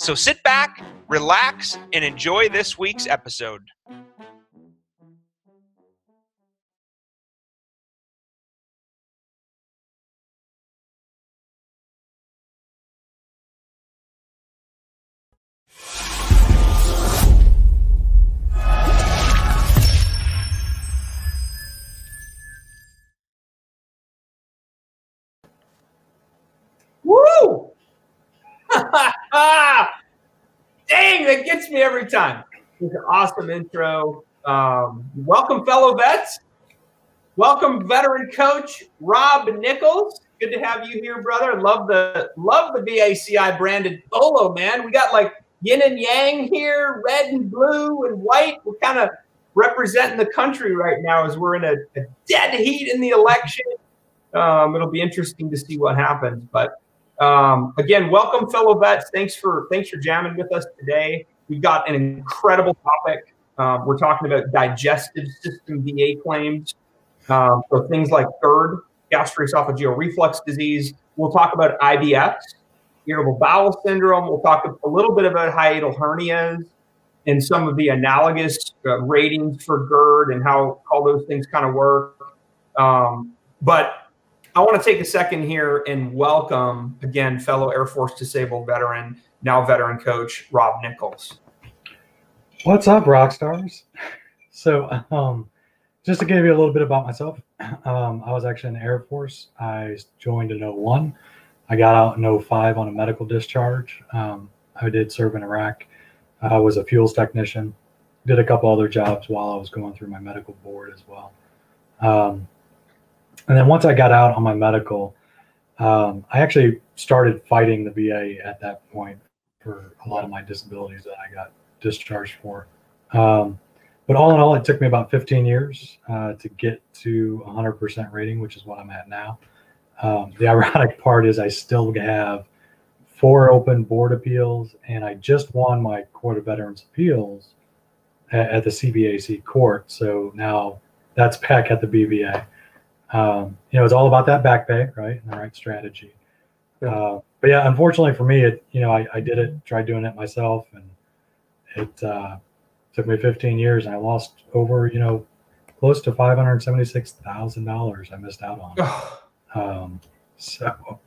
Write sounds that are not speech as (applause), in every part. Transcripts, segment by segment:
So sit back, relax, and enjoy this week's episode. Woo! (laughs) Dang, that gets me every time. It's an awesome intro. Um, welcome, fellow vets. Welcome, veteran coach Rob Nichols. Good to have you here, brother. Love the love the VACI branded polo, man. We got like yin and yang here, red and blue and white. We're kind of representing the country right now as we're in a, a dead heat in the election. Um, it'll be interesting to see what happens, but um, again, welcome, fellow vets. Thanks for thanks for jamming with us today. We've got an incredible topic. Um, we're talking about digestive system VA claims, um, so things like GERD, gastroesophageal reflux disease. We'll talk about IBS, irritable bowel syndrome. We'll talk a little bit about hiatal hernias and some of the analogous uh, ratings for GERD and how all those things kind of work. Um, but I want to take a second here and welcome again fellow Air Force disabled veteran, now veteran coach Rob Nichols. What's up, rock stars? (laughs) So, um, just to give you a little bit about myself, (clears throat) um, I was actually in the Air Force. I joined in 01. I got out in 05 on a medical discharge. Um, I did serve in Iraq. I was a fuels technician. Did a couple other jobs while I was going through my medical board as well. Um, and then once I got out on my medical, um, I actually started fighting the VA at that point for a lot of my disabilities that I got discharged for. Um, but all in all, it took me about 15 years uh, to get to 100% rating, which is what I'm at now. Um, the (laughs) ironic part is I still have four open board appeals, and I just won my Court of Veterans Appeals at, at the CVAC court. So now that's back at the BVA um, you know, it's all about that back pay, right? And the right strategy. Yeah. Uh, but yeah, unfortunately for me, it, you know, I, I did it, tried doing it myself and it uh, took me 15 years and I lost over, you know, close to $576,000 I missed out on. um, so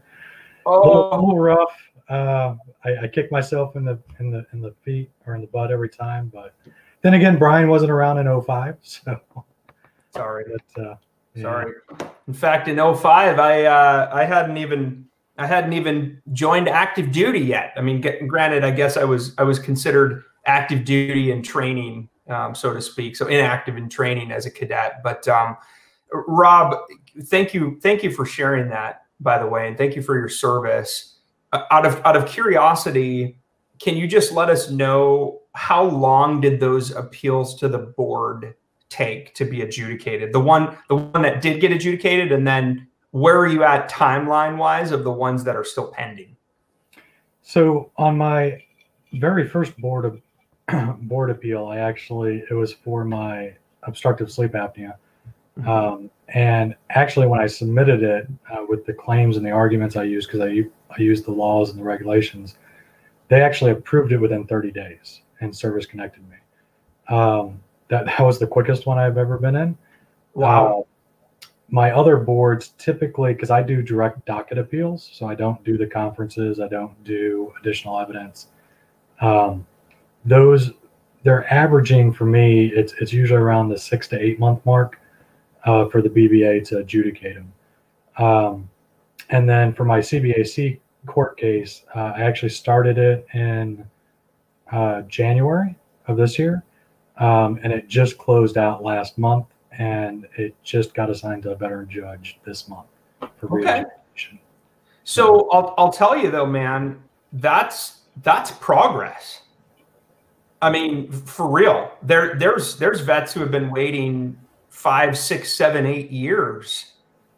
oh. a, little, a little rough. Uh, I, I kicked myself in the, in the, in the feet or in the butt every time, but then again, Brian wasn't around in 05. (laughs) So sorry. But, Sorry. In fact, in 05, I uh, I hadn't even I hadn't even joined active duty yet. I mean, get, granted, I guess I was I was considered active duty and training, um, so to speak, so inactive in training as a cadet. But um, Rob, thank you thank you for sharing that, by the way, and thank you for your service. Uh, out of out of curiosity, can you just let us know how long did those appeals to the board take to be adjudicated? The one the one that did get adjudicated, and then where are you at timeline wise of the ones that are still pending? So on my very first board of (clears throat) board appeal, I actually it was for my obstructive sleep apnea. Mm-hmm. Um, and actually, when I submitted it uh, with the claims and the arguments I used, because I, I used the laws and the regulations, they actually approved it within 30 days and service connected me. Um, that that was the quickest one I've ever been in. Wow. Uh, my other boards typically, because I do direct docket appeals, so I don't do the conferences, I don't do additional evidence. Um, those they're averaging for me. It's it's usually around the six to eight month mark uh, for the BVA to adjudicate them. Um, and then for my CBAC court case, uh, I actually started it in uh, January of this year um, and it just closed out last month, and it just got assigned to a veteran judge this month for okay. So I'll I'll tell you though, man, that's that's progress. I mean, for real, there there's there's vets who have been waiting five, six, seven, eight years,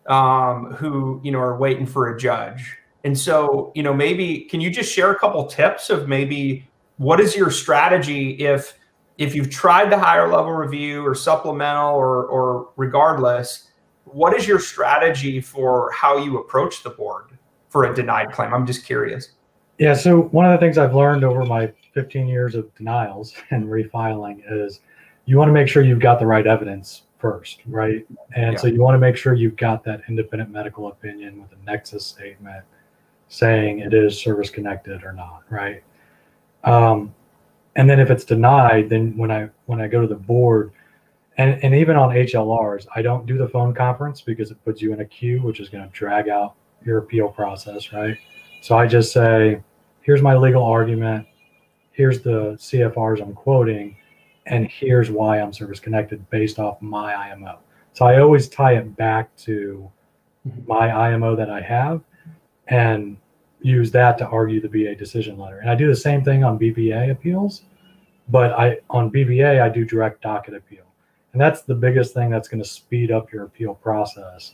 um, who you know are waiting for a judge. And so, you know, maybe can you just share a couple tips of maybe what is your strategy if if you've tried the higher level review or supplemental or or regardless, what is your strategy for how you approach the board for a denied claim? I'm just curious. Yeah, so one of the things I've learned over my 15 years of denials (laughs) and refiling is you want to make sure you've got the right evidence first, right? And yeah. so you want to make sure you've got that independent medical opinion with a nexus statement saying it is service connected or not, right? Um, and then if it's denied, then when I when I go to the board, and, and even on HLRs, I don't do the phone conference because it puts you in a queue, which is going to drag out your appeal process, right? So I just say, here's my legal argument, here's the CFRs I'm quoting, and here's why I'm service connected based off my IMO. So I always tie it back to mm-hmm. my IMO that I have and use that to argue the VA decision letter. And I do the same thing on BVA appeals, but I on BVA I do direct docket appeal. And that's the biggest thing that's going to speed up your appeal process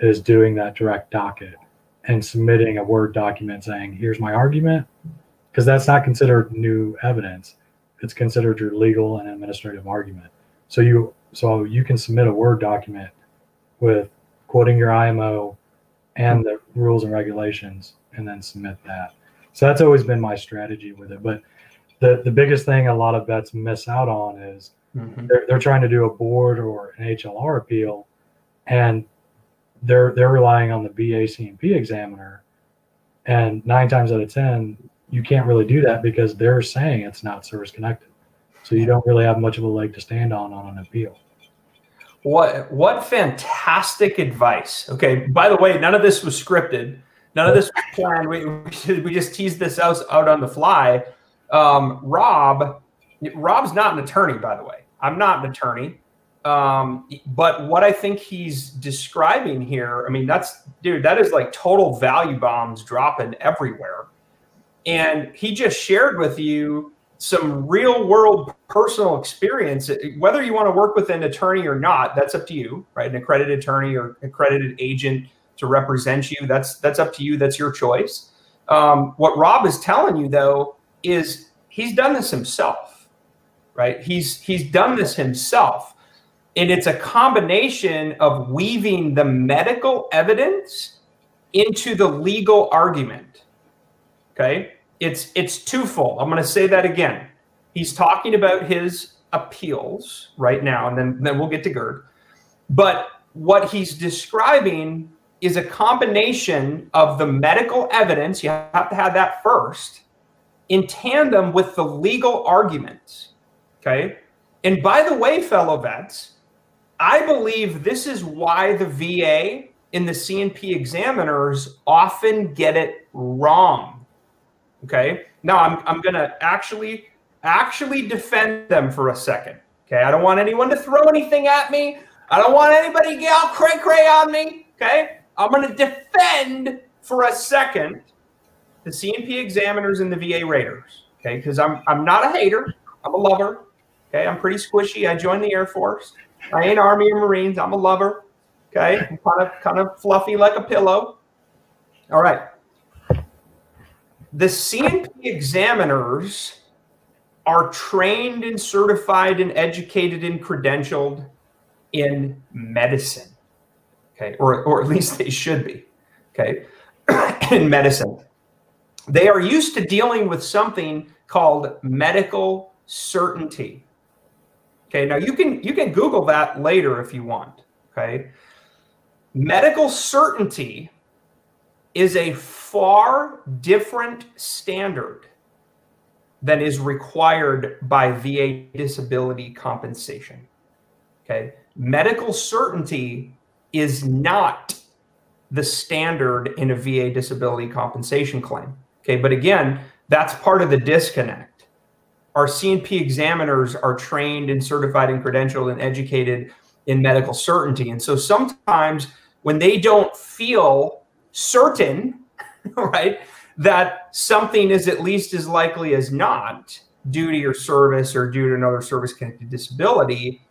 is doing that direct docket and submitting a Word document saying, here's my argument, because that's not considered new evidence. It's considered your legal and administrative argument. So you so you can submit a Word document with quoting your IMO and the rules and regulations and then submit that. So that's always been my strategy with it. But the, the biggest thing a lot of vets miss out on is mm-hmm. they're, they're trying to do a board or an HLR appeal and they're they're relying on the VA C&P examiner, and nine times out of ten, you can't really do that because they're saying it's not service connected. So you don't really have much of a leg to stand on on an appeal. What what fantastic advice. Okay, by the way, none of this was scripted. None of this was planned. We, we just teased this out, out on the fly. Um, Rob, Rob's not an attorney, by the way. I'm not an attorney. Um, but what I think he's describing here, I mean, that's dude, that is like total value bombs dropping everywhere. And he just shared with you some real world personal experience. Whether you want to work with an attorney or not, that's up to you, right? An accredited attorney or accredited agent to represent you, that's that's up to you. That's your choice. Um, what Rob is telling you though is he's done this himself, right? He's he's done this himself and it's a combination of weaving the medical evidence into the legal argument. Okay? It's it's twofold. I'm going to say that again. He's talking about his appeals right now and then then we'll get to GERD. But what he's describing is a combination of the medical evidence, you have to have that first, in tandem with the legal arguments. Okay? And by the way, fellow vets, I believe this is why the VA and the C&P examiners often get it wrong. Okay. Now I'm, I'm going to actually actually defend them for a second. Okay. I don't want anyone to throw anything at me. I don't want anybody to get all cray cray on me. Okay. I'm going to defend for a second the C&P examiners and the VA raters. Okay. Because I'm, I'm not a hater. I'm a lover. Okay. I'm pretty squishy. I joined the Air Force. I ain't Army or Marines. I'm a lover. Okay, I'm kind of kind of fluffy like a pillow. All right. The C&P examiners are trained and certified and educated and credentialed in medicine. Okay, or, or at least they should be. Okay, (coughs) in medicine. They are used to dealing with something called medical certainty. Okay, now you can you can Google that later if you want. Okay. Medical certainty is a far different standard than is required by VA disability compensation. Okay. Medical certainty is not the standard in a VA disability compensation claim. Okay. But again, that's part of the disconnect our C&P examiners are trained and certified and credentialed and educated in medical certainty. And so sometimes when they don't feel certain, (laughs) right, that something is at least as likely as not, due to your service or due to another service connected disability,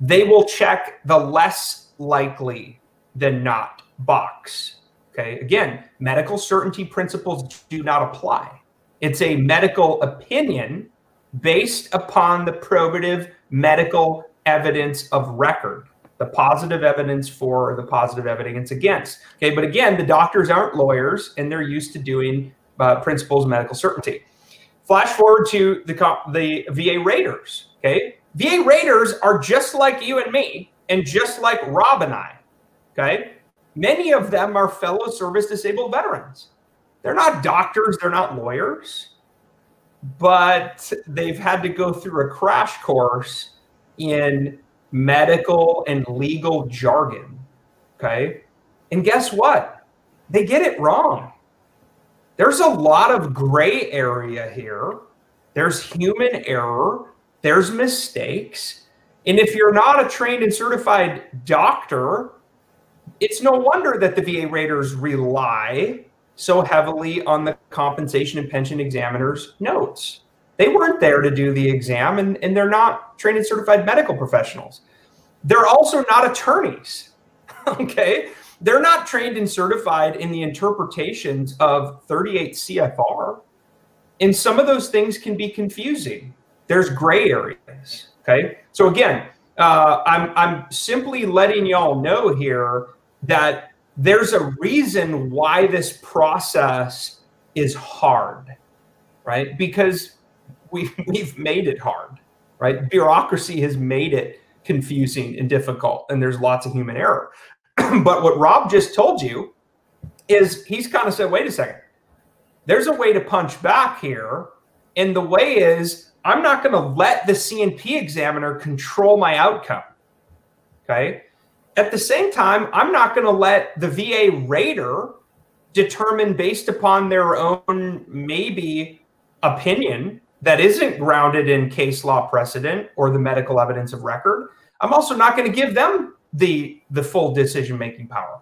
they will check the less likely than not box. Okay. Again, medical certainty principles do not apply. It's a medical opinion based upon the probative medical evidence of record, the positive evidence for the positive evidence against. Okay. But again, the doctors aren't lawyers and they're used to doing uh, principles of medical certainty. Flash forward to the, the VA raters. Okay. VA raters are just like you and me and just like Rob and I. Okay. Many of them are fellow service disabled veterans. They're not doctors, they're not lawyers, but they've had to go through a crash course in medical and legal jargon. Okay. And guess what? They get it wrong. There's a lot of gray area here. There's human error. There's mistakes. And if you're not a trained and certified doctor, it's no wonder that the VA raters rely so heavily on the compensation and pension examiner's notes. They weren't there to do the exam, and, and they're not trained and certified medical professionals. They're also not attorneys. (laughs) okay. They're not trained and certified in the interpretations of 38 CFR. And some of those things can be confusing. There's gray areas. Okay. So again, uh, I'm, I'm simply letting y'all know here that there's a reason why this process is hard, right? Because we, (laughs) we've made it hard, right? Bureaucracy has made it confusing and difficult, and there's lots of human error. (clears throat) but what Rob just told you is he's kind of said, wait a second, there's a way to punch back here. And the way is I'm not going to let the C&P examiner control my outcome. Okay. At the same time, I'm not going to let the VA rater determine based upon their own maybe opinion that isn't grounded in case law precedent or the medical evidence of record. I'm also not going to give them the the full decision making power.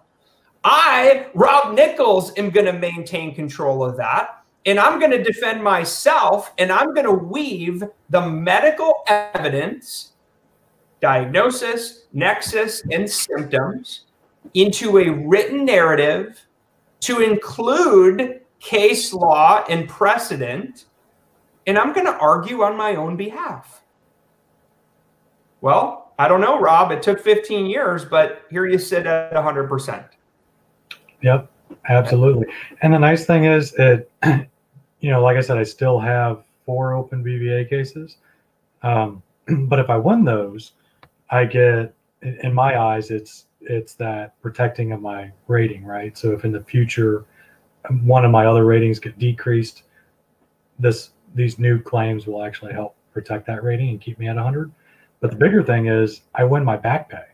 I, Rob Nichols, am going to maintain control of that. And I'm going to defend myself and I'm going to weave the medical evidence, diagnosis, nexus, and symptoms into a written narrative to include case law and precedent. And I'm going to argue on my own behalf. Well, I don't know, Rob. It took 15 years, but here you sit at 100%. Yep, absolutely. And the nice thing is, it, (clears throat) you know, like I said, I still have four open BVA cases. Um, (clears throat) but if I win those, I get, in my eyes, it's it's that protecting of my rating, right? So if in the future one of my other ratings get decreased, this these new claims will actually help protect that rating and keep me at 100. But the bigger thing is I win my back pay.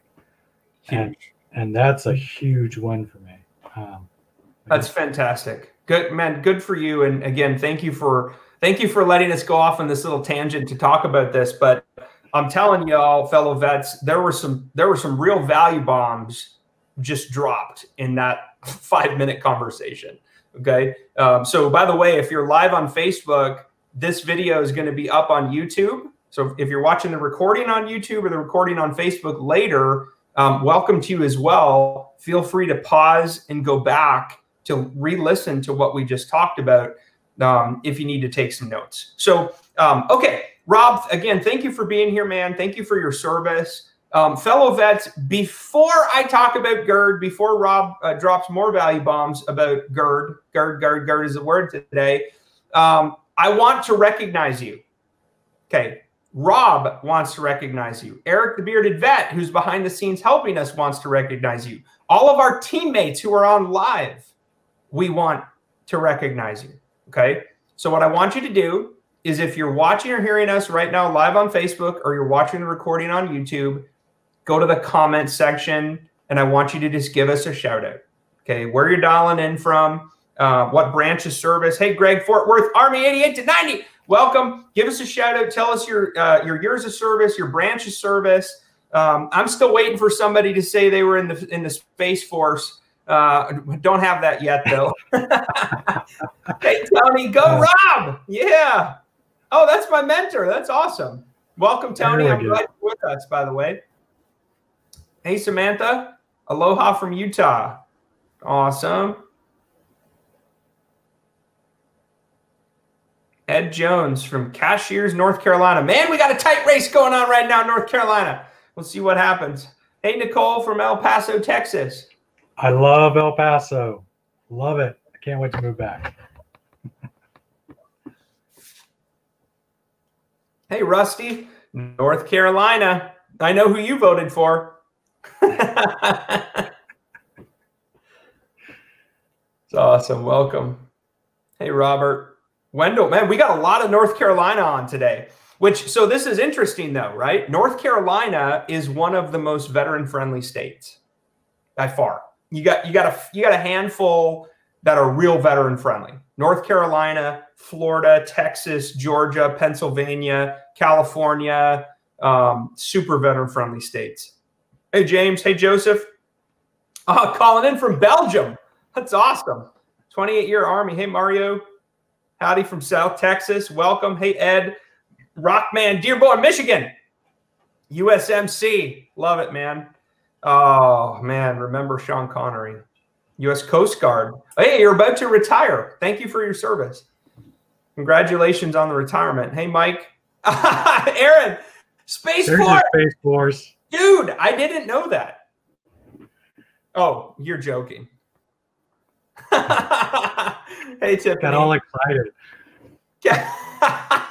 And, and that's a huge win for me. Um, that's fantastic. Good man, good for you. And again, thank you for thank you for letting us go off on this little tangent to talk about this. But I'm telling y'all, fellow vets, there were some there were some real value bombs just dropped in that (laughs) five minute conversation. Okay. Um, so by the way, if you're live on Facebook, this video is going to be up on YouTube. So if you're watching the recording on YouTube or the recording on Facebook later, um, welcome to you as well. Feel free to pause and go back to re-listen to what we just talked about um, if you need to take some notes. So, um, okay, Rob, again, thank you for being here, man. Thank you for your service. Um, fellow vets, before I talk about GERD, before Rob uh, drops more value bombs about GERD, GERD, GERD, GERD is the word today, um, I want to recognize you. Okay, Rob wants to recognize you. Eric, the bearded vet, who's behind the scenes helping us, wants to recognize you. All of our teammates who are on live, we want to recognize you. Okay. So, what I want you to do is if you're watching or hearing us right now live on Facebook or you're watching the recording on YouTube, go to the comment section and I want you to just give us a shout out. Okay. Where you're dialing in from, uh, what branch of service. Hey, Greg, Fort Worth, Army 88 to 90 welcome. Give us a shout out. Tell us your uh, your years of service, your branch of service. Um, I'm still waiting for somebody to say they were in the in the Space Force. Uh, don't have that yet, though. (laughs) hey, Tony, go Rob! Yeah. Oh, that's my mentor. That's awesome. Welcome, Tony. I'm glad you're with us, by the way. Hey, Samantha. Aloha from Utah. Awesome. Ed Jones from Cashiers, North Carolina. Man, we got a tight race going on right now North Carolina. We'll see what happens. Hey, Nicole from El Paso, Texas. I love El Paso. Love it. I can't wait to move back. Hey, Rusty, North Carolina. I know who you voted for. (laughs) it's awesome. Welcome. Hey, Robert. Wendell, man, we got a lot of North Carolina on today. Which, so this is interesting though, right? North Carolina is one of the most veteran friendly states by far. You got you got a you got a handful that are real veteran friendly. North Carolina, Florida, Texas, Georgia, Pennsylvania, California, um, super veteran friendly states. Hey, James. Hey, Joseph. Uh, calling in from Belgium. That's awesome. 28 year Army. Hey, Mario. Howdy from South Texas. Welcome. Hey, Ed. Rockman, Dearborn, Michigan. USMC. Love it, man. Oh, man. Remember Sean Connery. U.S. Coast Guard. Hey, you're about to retire. Thank you for your service. Congratulations on the retirement. Hey, Mike. (laughs) Aaron, Space There's Force. Space Force. Dude, I didn't know that. Oh, you're joking. (laughs) hey, Tiffany. Got all excited. (laughs)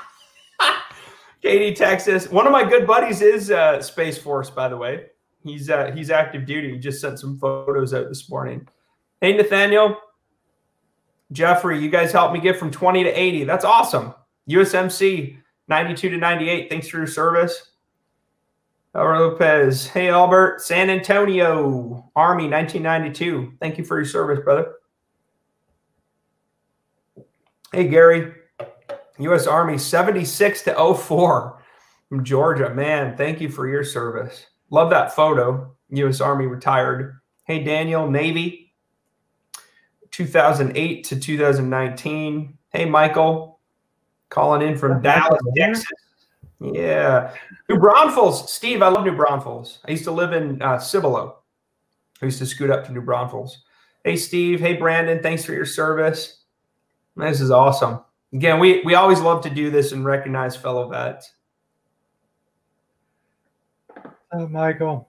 Katy, Texas. One of my good buddies is uh, Space Force, by the way. He's uh, he's active duty. He just sent some photos out this morning. Hey, Nathaniel, Jeffrey, you guys helped me get from 20 to 80. That's awesome. USMC 92 to 98. Thanks for your service. Albert Lopez. Hey, Albert. San Antonio Army 1992. Thank you for your service, brother. Hey, Gary. U.S. Army 76 to 04 from Georgia. Man, thank you for your service. Love that photo. U.S. Army retired. Hey, Daniel, Navy 2008 to 2019. Hey, Michael, calling in from Dallas, Texas. Yeah. New Braunfels. Steve, I love New Braunfels. I used to live in uh, Cibolo. I used to scoot up to New Braunfels. Hey, Steve. Hey, Brandon. Thanks for your service. This is awesome. Again, we, we always love to do this and recognize fellow vets. Uh, Michael.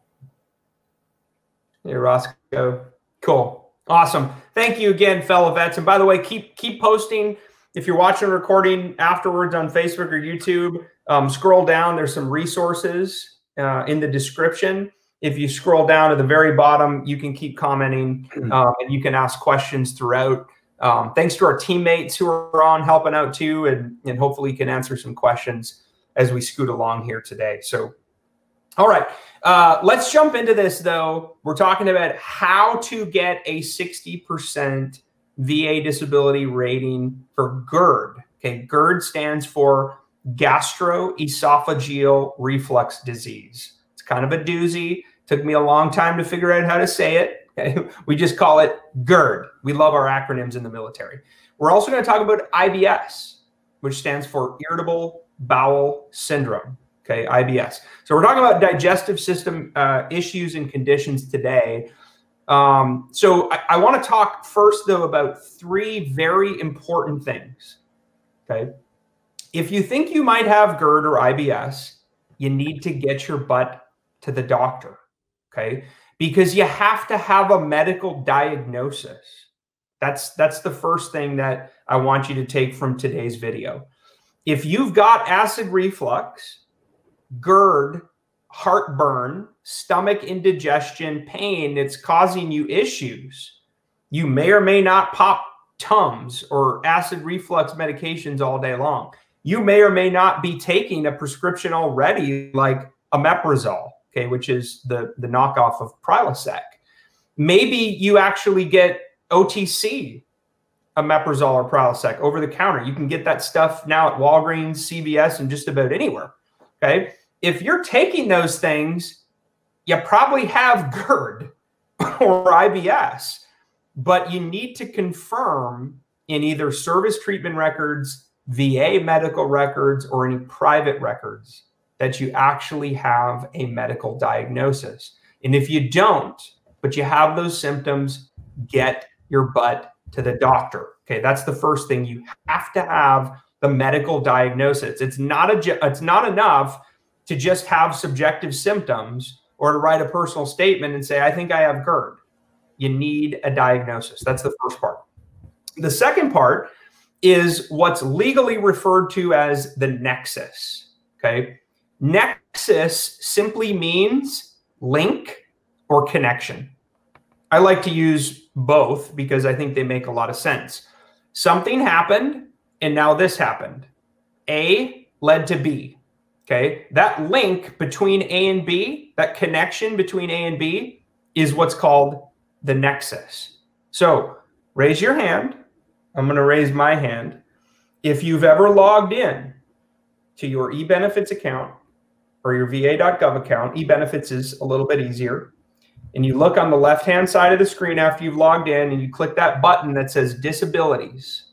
Hey, Roscoe. Cool. Awesome. Thank you again, fellow vets. And by the way, keep keep posting. If you're watching a recording afterwards on Facebook or YouTube, um, scroll down. There's some resources uh, in the description. If you scroll down to the very bottom, you can keep commenting um, and you can ask questions throughout. Um, thanks to our teammates who are on helping out too, and, and hopefully can answer some questions as we scoot along here today. So, all right, uh, let's jump into this though. We're talking about how to get a 60% VA disability rating for GERD. Okay, GERD stands for gastroesophageal reflux disease. It's kind of a doozy. Took me a long time to figure out how to say it. Okay? (laughs) We just call it GERD. We love our acronyms in the military. We're also going to talk about IBS, which stands for irritable bowel syndrome. Okay, IBS. So we're talking about digestive system uh, issues and conditions today. Um, so I, I want to talk first, though, about three very important things. Okay. If you think you might have GERD or IBS, you need to get your butt to the doctor. Okay. Because you have to have a medical diagnosis. That's that's the first thing that I want you to take from today's video. If you've got acid reflux, GERD, heartburn, stomach indigestion, pain that's causing you issues, you may or may not pop Tums or acid reflux medications all day long. You may or may not be taking a prescription already, like omeprazole, okay, which is the, the knockoff of Prilosec. Maybe you actually get OTC omeprazole or Prilosec over the counter. You can get that stuff now at Walgreens, CVS, and just about anywhere. Okay. If you're taking those things, you probably have GERD (laughs) or IBS, but you need to confirm in either service treatment records, VA medical records or any private records that you actually have a medical diagnosis. And if you don't, but you have those symptoms, get your butt to the doctor. Okay, that's the first thing. You have to have the medical diagnosis. It's not a it's not enough to just have subjective symptoms or to write a personal statement and say I think I have GERD. You need a diagnosis. That's the first part. The second part is what's legally referred to as the nexus. Okay? Nexus simply means link or connection. I like to use both because I think they make a lot of sense. Something happened and now this happened. A led to B. Okay. That link between A and B, that connection between A and B is what's called the nexus. So raise your hand. I'm going to raise my hand. If you've ever logged in to your eBenefits account or your va.gov account, eBenefits is a little bit easier. And you look on the left hand side of the screen after you've logged in and you click that button that says disabilities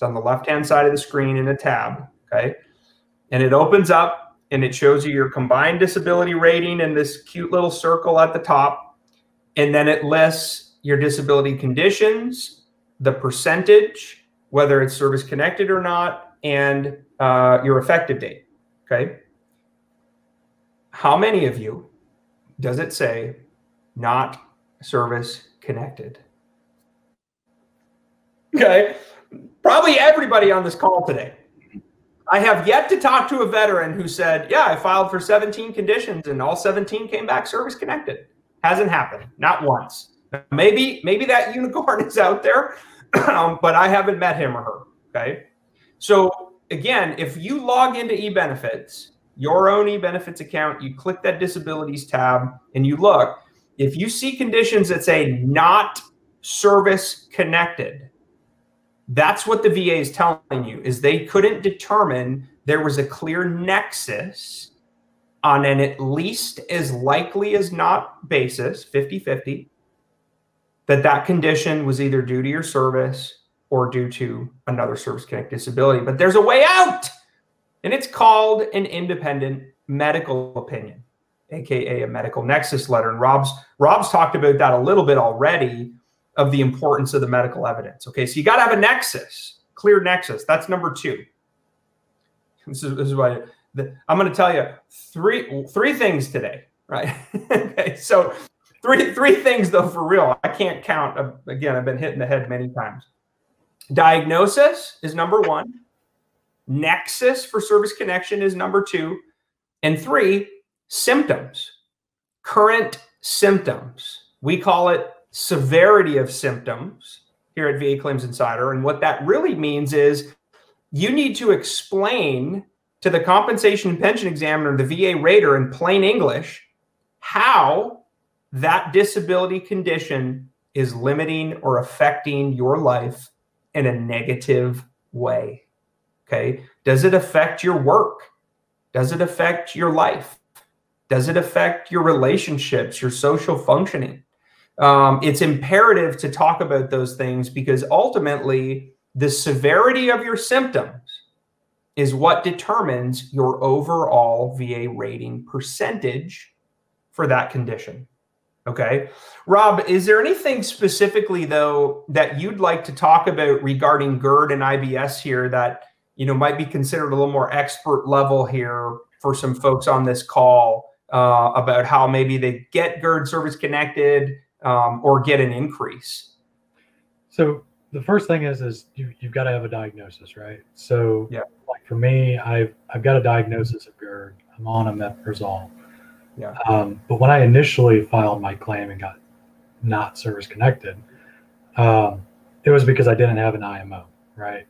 it's on the left hand side of the screen in a tab. Okay. And it opens up and it shows you your combined disability rating in this cute little circle at the top. And then it lists your disability conditions, the percentage, whether it's service connected or not, and uh, your effective date. Okay. How many of you does it say not service connected? Okay probably everybody on this call today. I have yet to talk to a veteran who said, Yeah, I filed for 17 conditions and all 17 came back service connected. Hasn't happened, not once. Maybe, maybe that (laughs) unicorn is out there, (clears throat) um, but I haven't met him or her. Okay. So again, if you log into eBenefits, your own eBenefits account, you click that disabilities tab and you look, if you see conditions that say not service connected, that's what the VA is telling you is they couldn't determine there was a clear nexus on an at least as likely as not basis 50-50 that that condition was either due to your service or due to another service connected disability. But there's a way out and it's called an independent medical opinion aka a medical nexus letter. And rob's rob's talked about that a little bit already of the importance of the medical evidence. Okay, so you got to have a nexus, clear nexus. That's number two. This is, this is why I'm going to tell you three three things today, right? (laughs) okay, so three three things though for real. I can't count. Again, I've been hitting the head many times. Diagnosis is number one. Nexus for service connection is number two, and three symptoms. Current symptoms. We call it severity of symptoms here at VA Claims Insider. And what that really means is you need to explain to the compensation and pension examiner, the VA rater, in plain English, how that disability condition is limiting or affecting your life in a negative way. Okay. Does it affect your work? Does it affect your life? Does it affect your relationships, your social functioning? Um, it's imperative to talk about those things because ultimately the severity of your symptoms is what determines your overall VA rating percentage for that condition. Okay. Rob, is there anything specifically though that you'd like to talk about regarding GERD and IBS here that you know might be considered a little more expert level here for some folks on this call uh, about how maybe they get GERD service connected, um, or get an increase? So the first thing is is you, you've got to have a diagnosis, right? So yeah. like for me, I've I've got a diagnosis of GERD. I'm on omeprazole. Yeah. Um, but when I initially filed my claim and got not service connected, um, it was because I didn't have an IMO, right?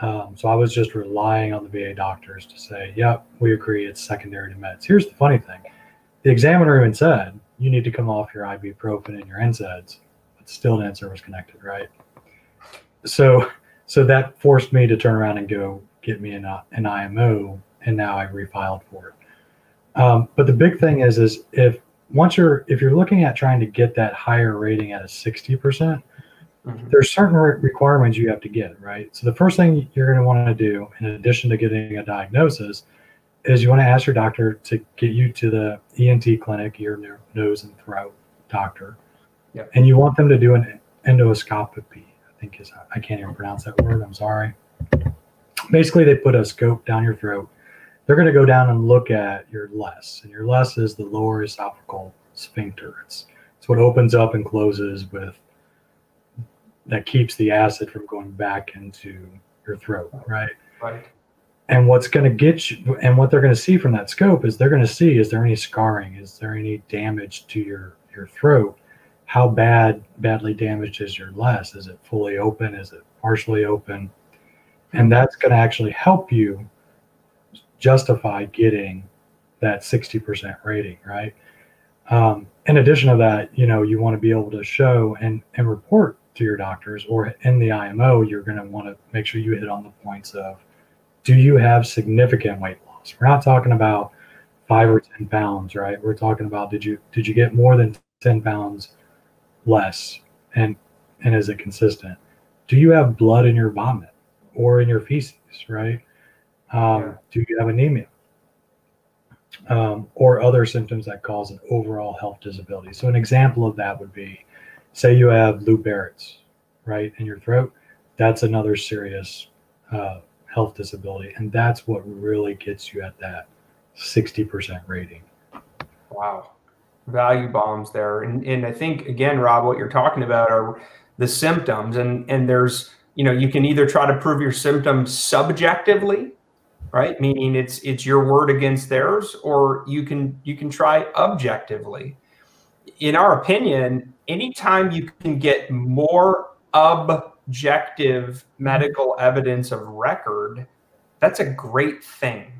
Um, so I was just relying on the VA doctors to say, "Yep, we agree it's secondary to meds." Here's the funny thing: the examiner even said, you need to come off your ibuprofen and your NSAIDs, but still didn't service connected, right? So, so that forced me to turn around and go get me an, an IMO, and now I refiled for it. Um, but the big thing is, is if once you're if you're looking at trying to get that higher rating at a 60%, mm-hmm. there's certain re- requirements you have to get, right? So the first thing you're going to want to do, in addition to getting a diagnosis, is you want to ask your doctor to get you to the ENT clinic, ear, nose, and throat doctor, yep. and you want them to do an endoscopy. I think is I can't even pronounce that word. I'm sorry. Basically, they put a scope down your throat. They're going to go down and look at your LES, and your LES is the lower esophageal sphincter. It's it's what opens up and closes with that keeps the acid from going back into your throat, right? Right. And what's going to get you, and what they're going to see from that scope is they're going to see is there any scarring? Is there any damage to your your throat? How bad, badly damaged is your LES? Is it fully open? Is it partially open? And that's going to actually help you justify getting that 60% rating, right? Um, in addition to that, you know, you want to be able to show and, and report to your doctors or in the IMO, you're going to want to make sure you hit on the points of do you have significant weight loss? We're not talking about five or 10 pounds, right? We're talking about did you did you get more than 10 pounds less and and is it consistent? Do you have blood in your vomit or in your feces, right? Um, yeah. Do you have anemia? Um, or other symptoms that cause an overall health disability. So an example of that would be say you have Lou Barrett's, right, in your throat, that's another serious uh, health disability. And that's what really gets you at that 60% rating. Wow. Value bombs there. And, and I think, again, Rob, what you're talking about are the symptoms. And, and there's, you know, you can either try to prove your symptoms subjectively, right? Meaning it's it's your word against theirs, or you can you can try objectively. In our opinion, anytime you can get more objective medical evidence of record, that's a great thing.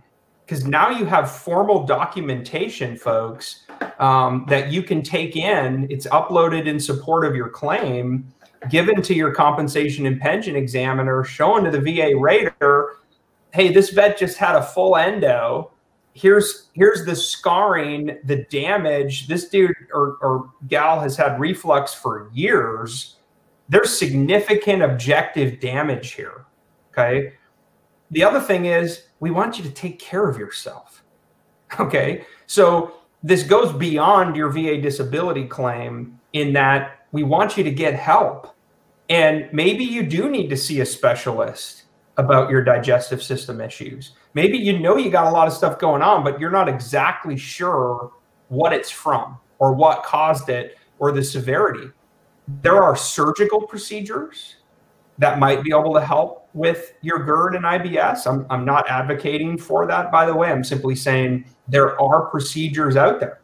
Because now you have formal documentation, folks, um, that you can take in. It's uploaded in support of your claim, given to your compensation and pension examiner, shown to the VA rater. Hey, this vet just had a full endo here's here's the scarring, the damage. This dude or, or gal has had reflux for years. There's significant objective damage here. Okay. The other thing is we want you to take care of yourself. Okay. So this goes beyond your VA disability claim in that we want you to get help. And maybe you do need to see a specialist about your digestive system issues maybe you know you got a lot of stuff going on, but you're not exactly sure what it's from or what caused it or the severity. There are surgical procedures that might be able to help with your GERD and IBS. I'm, I'm not advocating for that, by the way. I'm simply saying there are procedures out there.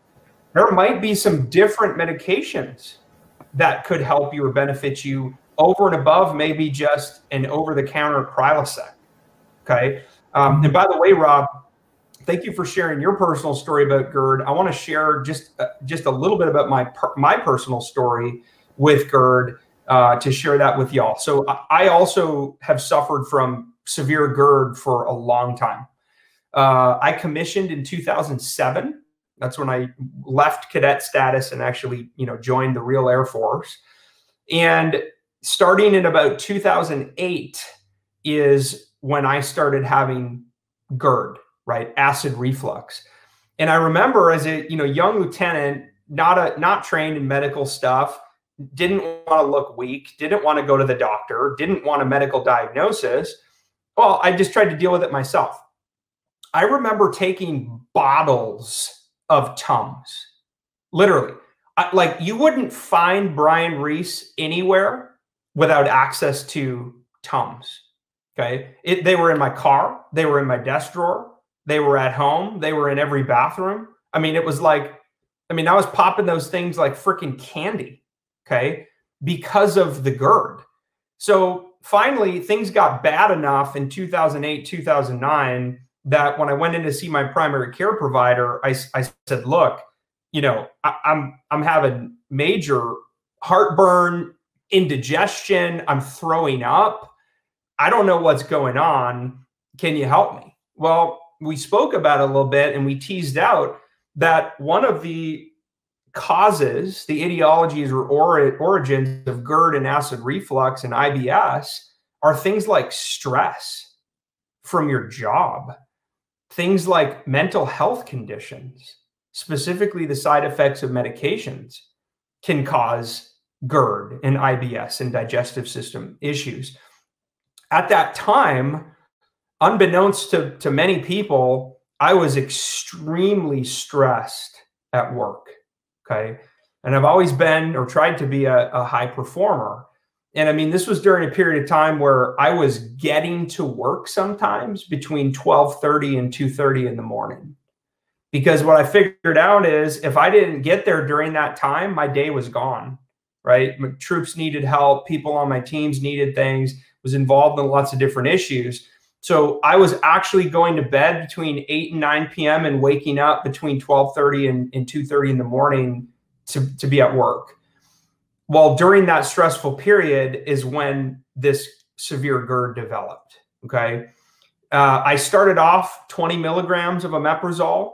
There might be some different medications that could help you or benefit you over and above maybe just an over the counter Prilosec. Okay. Um, and by the way, Rob, thank you for sharing your personal story about GERD. I want to share just uh, just a little bit about my per- my personal story with GERD uh, to share that with y'all. So I also have suffered from severe GERD for a long time. Uh, I commissioned in 2007. That's when I left cadet status and actually, you know, joined the real Air Force. And starting in about 2008 is when I started having GERD, right? Acid reflux. And I remember as a you know young lieutenant, not a not trained in medical stuff, didn't want to look weak, didn't want to go to the doctor, didn't want a medical diagnosis. Well, I just tried to deal with it myself. I remember taking bottles of Tums, literally. I, like you wouldn't find Brian Reese anywhere without access to Tums. Okay. It, they were in my car. They were in my desk drawer. They were at home. They were in every bathroom. I mean, it was like, I mean, I was popping those things like freaking candy. Okay. Because of the GERD. So finally, things got bad enough in 2008, 2009 that when I went in to see my primary care provider, I, I said, look, you know, I, I'm I'm having major heartburn, indigestion, I'm throwing up. I don't know what's going on. Can you help me? Well, we spoke about it a little bit and we teased out that one of the causes, the etiologies or origins of GERD and acid reflux and IBS are things like stress from your job, things like mental health conditions, specifically the side effects of medications, can cause GERD and IBS and digestive system issues. At that time, unbeknownst to, to many people, I was extremely stressed at work. Okay. And I've always been or tried to be a, a high performer. And I mean, this was during a period of time where I was getting to work sometimes between 12:30 and 2:30 in the morning. Because what I figured out is if I didn't get there during that time, my day was gone. Right? My troops needed help, people on my teams needed things, was involved in lots of different issues. So I was actually going to bed between 8 and 9 p.m. and waking up between 12:30 and, and 2:30 in the morning to, to be at work. Well, during that stressful period is when this severe GERD developed. Okay. Uh, I started off 20 milligrams of omeprazole.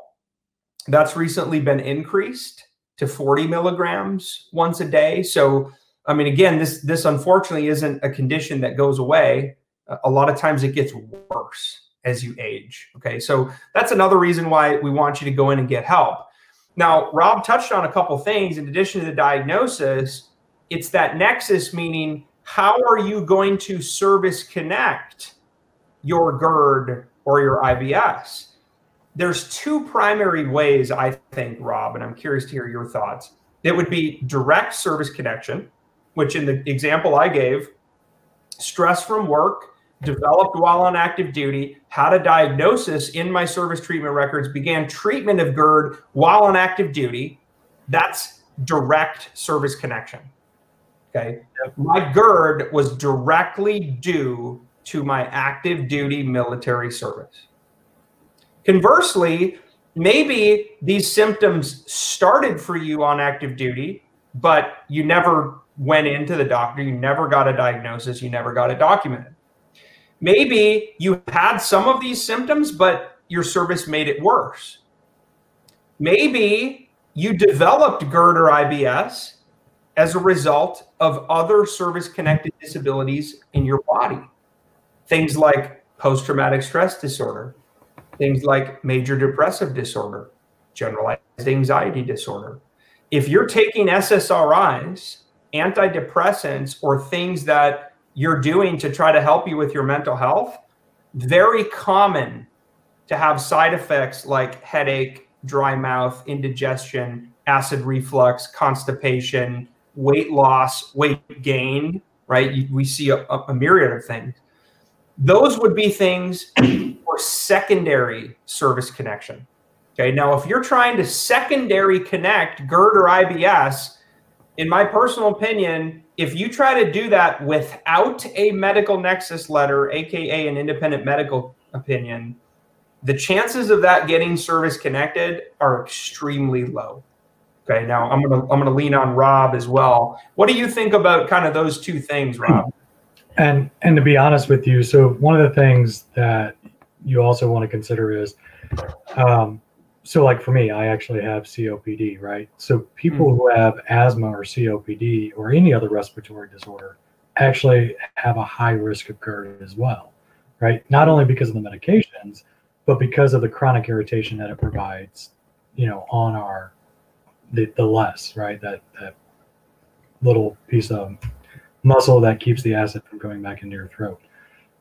That's recently been increased to 40 milligrams once a day. So, I mean, again, this this unfortunately isn't a condition that goes away a lot of times it gets worse as you age. Okay. So that's another reason why we want you to go in and get help. Now, Rob touched on a couple things. In addition to the diagnosis, it's that nexus, meaning how are you going to service connect your GERD or your IBS? There's two primary ways, I think, Rob, and I'm curious to hear your thoughts. It would be direct service connection, which in the example I gave, stress from work, developed while on active duty, had a diagnosis in my service treatment records, began treatment of GERD while on active duty. That's direct service connection. Okay. My GERD was directly due to my active duty military service. Conversely, maybe these symptoms started for you on active duty, but you never went into the doctor, you never got a diagnosis, you never got it documented. Maybe you had some of these symptoms, but your service made it worse. Maybe you developed GERD or IBS as a result of other service connected disabilities in your body. Things like post traumatic stress disorder, things like major depressive disorder, generalized anxiety disorder. If you're taking SSRIs, antidepressants, or things that you're doing to try to help you with your mental health, very common to have side effects like headache, dry mouth, indigestion, acid reflux, constipation, weight loss, weight gain, right? We see a, a myriad of things. Those would be things (clears throat) for secondary service connection. Okay. Now, if you're trying to secondary connect GERD or IBS, in my personal opinion, if you try to do that without a medical nexus letter, aka an independent medical opinion, the chances of that getting service connected are extremely low. Okay, now I'm gonna I'm gonna lean on Rob as well. What do you think about kind of those two things, Rob? And and to be honest with you, so one of the things that you also want to consider is um, so like for me, I actually have COPD, right? So people mm-hmm. who have asthma or COPD or any other respiratory disorder actually have a high risk of GERD as well, right? Not only because of the medications, but because of the chronic irritation that it provides, you know, on our the, the less, right? That that little piece of muscle that keeps the acid from going back into your throat.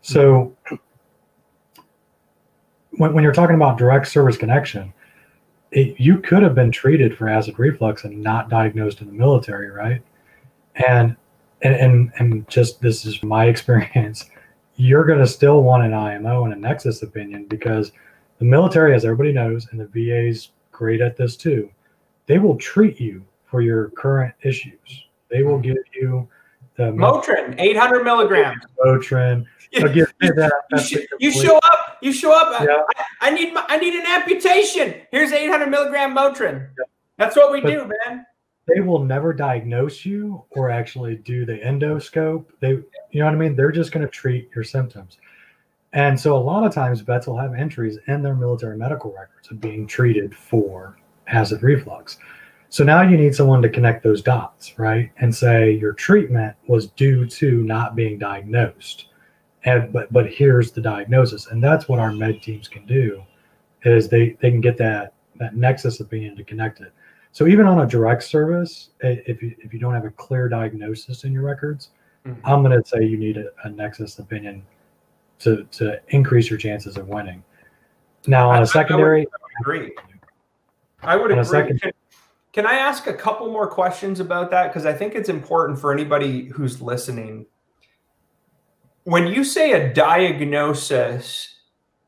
So (clears throat) when, when you're talking about direct service connection, it, you could have been treated for acid reflux and not diagnosed in the military, right? And and and, and just this is my (laughs) experience. You're going to still want an IMO and a Nexus opinion because the military, as everybody knows, and the VA's great at this too. They will treat you for your current issues. They will hmm. give you the Motrin, 800 milligrams. Motrin. (laughs) You, you, that, you, you show up. You show up. Yeah. I, I, need my, I need an amputation. Here's 800 milligram Motrin. Yeah. That's what we but do, man. They will never diagnose you or actually do the endoscope. They, you know what I mean. They're just going to treat your symptoms. And so a lot of times vets will have entries in their military medical records of being treated for acid reflux. So now you need someone to connect those dots, right? And say your treatment was due to not being diagnosed. And but but here's the diagnosis. And that's what our med teams can do is they they can get that that nexus of opinion to connect it. So even on a direct service, if you if you don't have a clear diagnosis in your records, mm-hmm. I'm going to say you need a, a, nexus opinion to to increase your chances of winning. Now on a secondary, I would agree. I would agree. Can, I ask a couple more questions about that? Because I think it's important for anybody who's listening. When you say a diagnosis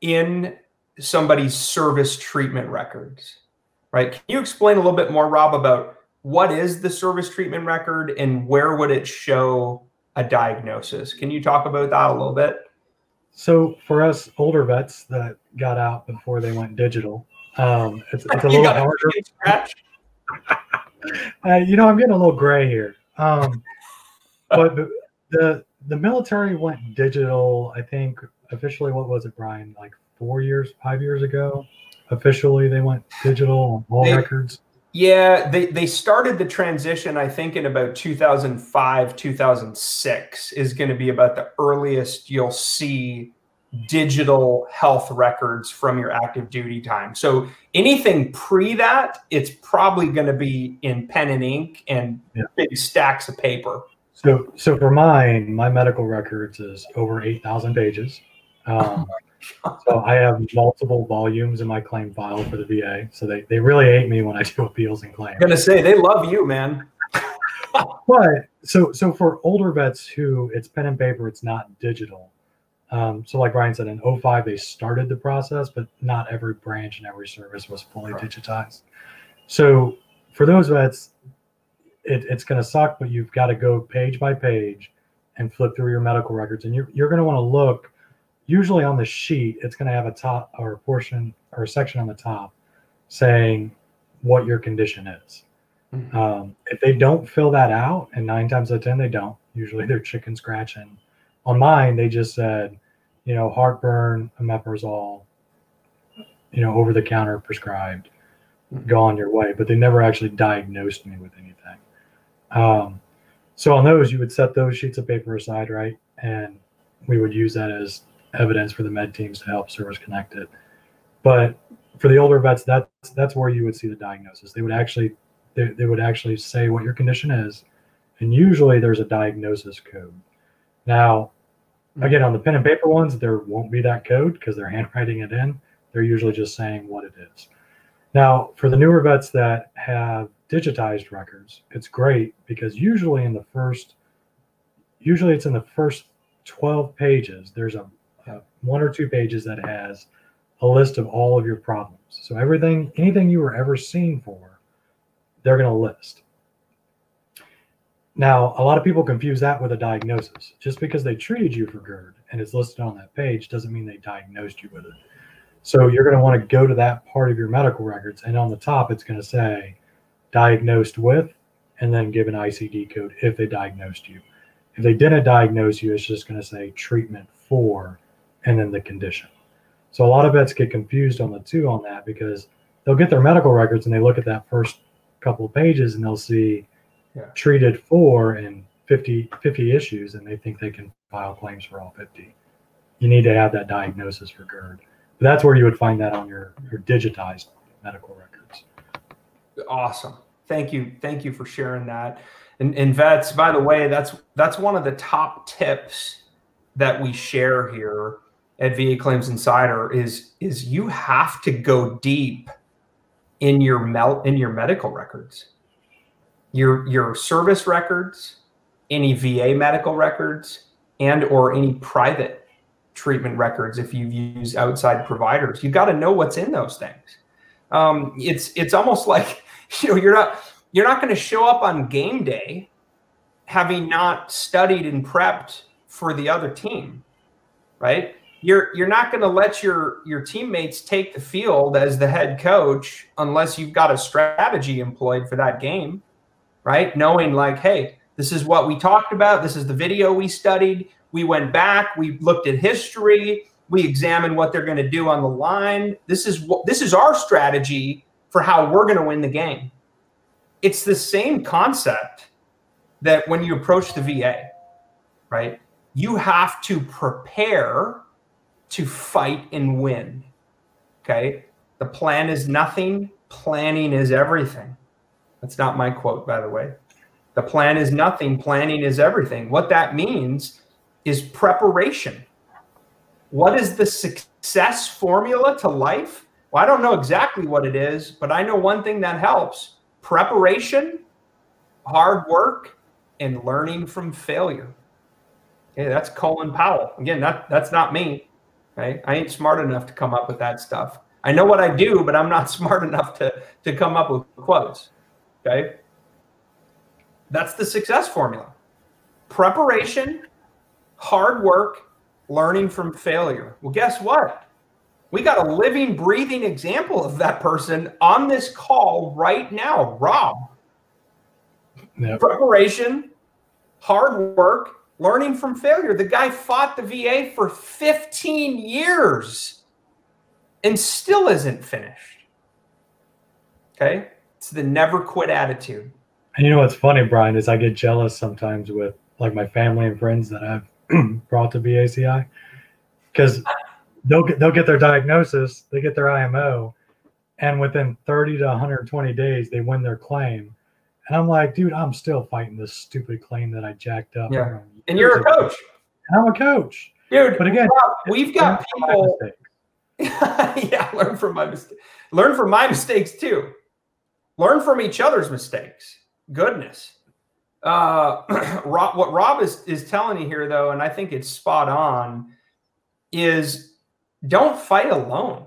in somebody's service treatment records, right? Can you explain a little bit more, Rob, about what is the service treatment record and where would it show a diagnosis? Can you talk about that a little bit? So for us older vets that got out before they went digital, um, it's, it's a (laughs) little harder. Uh, you know, I'm getting a little gray here. Um, but the, the military went digital. I think officially, what was it, Brian? Like four years, five years ago. Officially, they went digital on all they, records. Yeah, they they started the transition. I think in about 2005, 2006 is going to be about the earliest you'll see digital health records from your active duty time. So anything pre that, it's probably going to be in pen and ink and yeah. big stacks of paper. So, so for mine, my medical records is over eight thousand pages. (laughs) Um, so I have multiple volumes in my claim file for the VA. So they, they really hate me when I (laughs) do appeals and claims. I'm gonna say they love you, man. but so so for older vets who it's pen and paper, it's not digital. Um, so like Brian said, in 05, they started the process, but not every branch and every service was fully right. digitized. So for those vets, it, it's going to suck, but you've got to go page by page and flip through your medical records. And you're, you're going to want to look, usually on the sheet, it's going to have a top or a portion or a section on the top saying what your condition is. Mm-hmm. Um, if they don't fill that out, and nine times out of 10, they don't, usually they're chicken scratching on mine, they just said, you know, heartburn, omeprazole, you know, over the counter prescribed, mm-hmm. go on your way. But they never actually diagnosed me with anything. Um, so on those, you would set those sheets of paper aside, right? And we would use that as evidence for the med teams to help service connect it. But for the older vets, that's that's where you would see the diagnosis. They would actually they, they would actually say what your condition is, and usually there's a diagnosis code. Now, Again, on the pen and paper ones, there won't be that code because they're handwriting it in. They're usually just saying what it is. Now, for the newer vets that have digitized records, it's great because usually in the first, usually it's in the first 12 pages, there's a, a one or two pages that has a list of all of your problems. So everything, anything you were ever seen for, they're going to list. Now, a lot of people confuse that with a diagnosis. Just because they treated you for GERD and it's listed on that page doesn't mean they diagnosed you with it. So you're going to want to go to that part of your medical records, and on the top, it's going to say diagnosed with, and then give an ICD code if they diagnosed you. If they didn't diagnose you, it's just going to say treatment for, and then the condition. So a lot of vets get confused on the two on that because they'll get their medical records and they look at that first couple of pages and they'll see yeah. treated for and 50, 50 issues and they think they can file claims for all 50. You need to have that diagnosis for GERD. But that's where you would find that on your, your digitized medical records. Awesome. Thank you. Thank you for sharing that. And, and vets, by the way, that's that's one of the top tips that we share here at VA Claims Insider is is you have to go deep in your mel in your medical records your your service records, any VA medical records, and or any private treatment records if you've used outside providers. You've got to know what's in those things. Um, it's it's almost (laughs) like you know you're not you're not going to show up on game day having not studied and prepped for the other team, right? You're you're not going to let your your teammates take the field as the head coach unless you've got a strategy employed for that game right? Knowing like, hey, this is what we talked about. This is the video we studied. We went back. We looked at history. We examined what they're going to do on the line. This is what this is our strategy for how we're going to win the game. it's the same concept that when you approach the VA, right? You have to prepare to fight and win. Okay. The plan is nothing, planning is everything. That's not my quote, by the way. The plan is nothing, planning is everything. What that means is preparation. What is the success formula to life? Well, I don't know exactly what it is, but I know one thing that helps preparation, hard work, and learning from failure. Okay, that's Colin Powell. Again, that, that's not me. Right? I ain't smart enough to come up with that stuff. I know what I do, but I'm not (laughs) smart enough to, to come up with quotes. Okay. That's the success formula. Preparation, hard work, learning from failure. Well, guess what? We got a living, breathing example of that person on this call right now, Rob. Yep. Preparation, hard work, learning from failure. The guy fought the VA for 15 years and still isn't finished. Okay? It's the never quit attitude. And you know what's funny, Brian, is I get jealous sometimes with like my family and friends that I've (clears throat) brought to BACI because they'll get they'll get their diagnosis, they get their IMO, and within 30 to 120 days they win their claim. And I'm like, dude, I'm still fighting this stupid claim that I jacked up. Yeah. And you're a coach. I'm a coach. Dude, but again, we've got people. (laughs) yeah, learn from my mistakes. Learn from my mistakes too. Learn from each other's mistakes. Goodness. Uh, (clears throat) Rob, what Rob is is telling you here, though, and I think it's spot on, is don't fight alone.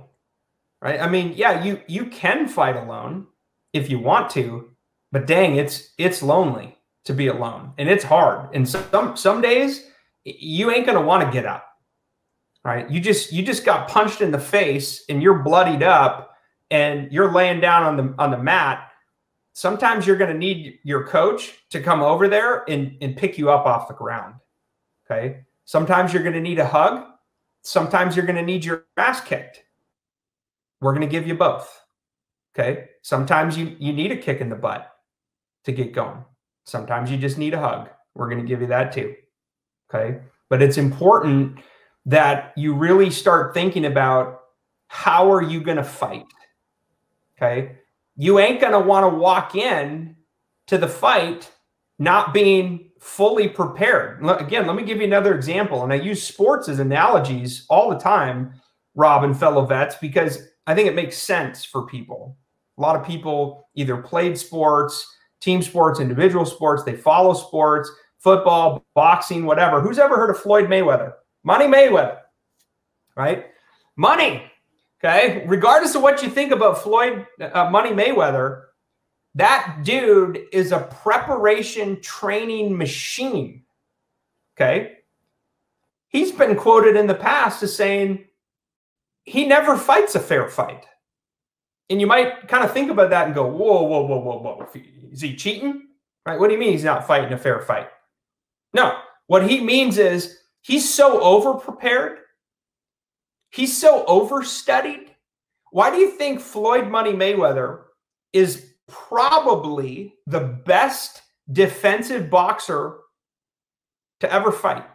Right? I mean, yeah, you you can fight alone if you want to, but dang, it's it's lonely to be alone, and it's hard. And some some days you ain't gonna want to get up. Right? You just you just got punched in the face, and you're bloodied up, and you're laying down on the on the mat. Sometimes you're gonna need your coach to come over there and and pick you up off the ground. Okay. Sometimes you're gonna need a hug. Sometimes you're gonna need your ass kicked. We're gonna give you both. Okay. Sometimes you you need a kick in the butt to get going. Sometimes you just need a hug. We're going to give you that too. Okay. But it's important that you really start thinking about how are you going to fight? Okay. You ain't going to want to walk in to the fight not being fully prepared. Again, let me give you another example. And I use sports as analogies all the time, Rob and fellow vets, because I think it makes sense for people. A lot of people either played sports, team sports, individual sports. They follow sports, football, boxing, whatever. Who's ever heard of Floyd Mayweather? Money Mayweather, right? Money. Okay. Regardless of what you think about Floyd uh, Money Mayweather, that dude is a preparation training machine. Okay. He's been quoted in the past as saying he never fights a fair fight. And you might kind of think about that and go, whoa, whoa, whoa, whoa, whoa. Is he cheating? Right? What do you mean he's not fighting a fair fight? No. What he means is he's so over prepared. He's so overstudied. Why do you think Floyd Money Mayweather is probably the best defensive boxer to ever fight?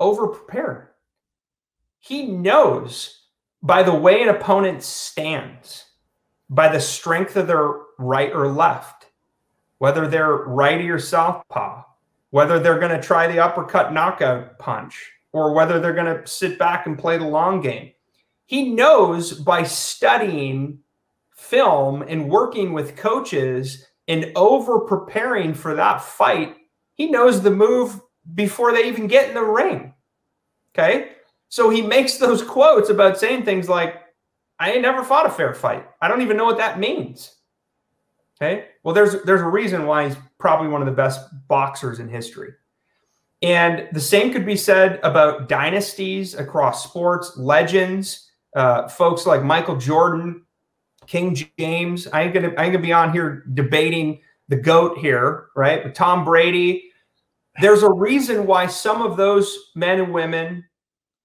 Over prepared. He knows by the way an opponent stands, by the strength of their right or left, whether they're righty or southpaw, whether they're going to try the uppercut knockout punch, or whether they're going to sit back and play the long game. He knows by studying film and working with coaches and over preparing for that fight, he knows the move before they even get in the ring. Okay. So he makes those quotes about saying things like, I ain't never fought a fair fight. I don't even know what that means. Okay. Well, there's there's a reason why he's probably one of the best boxers in history. And the same could be said about dynasties across sports, legends, uh, folks like Michael Jordan, King James. I ain't gonna I ain't gonna be on here debating the goat here, right? But Tom Brady. There's a reason why some of those men and women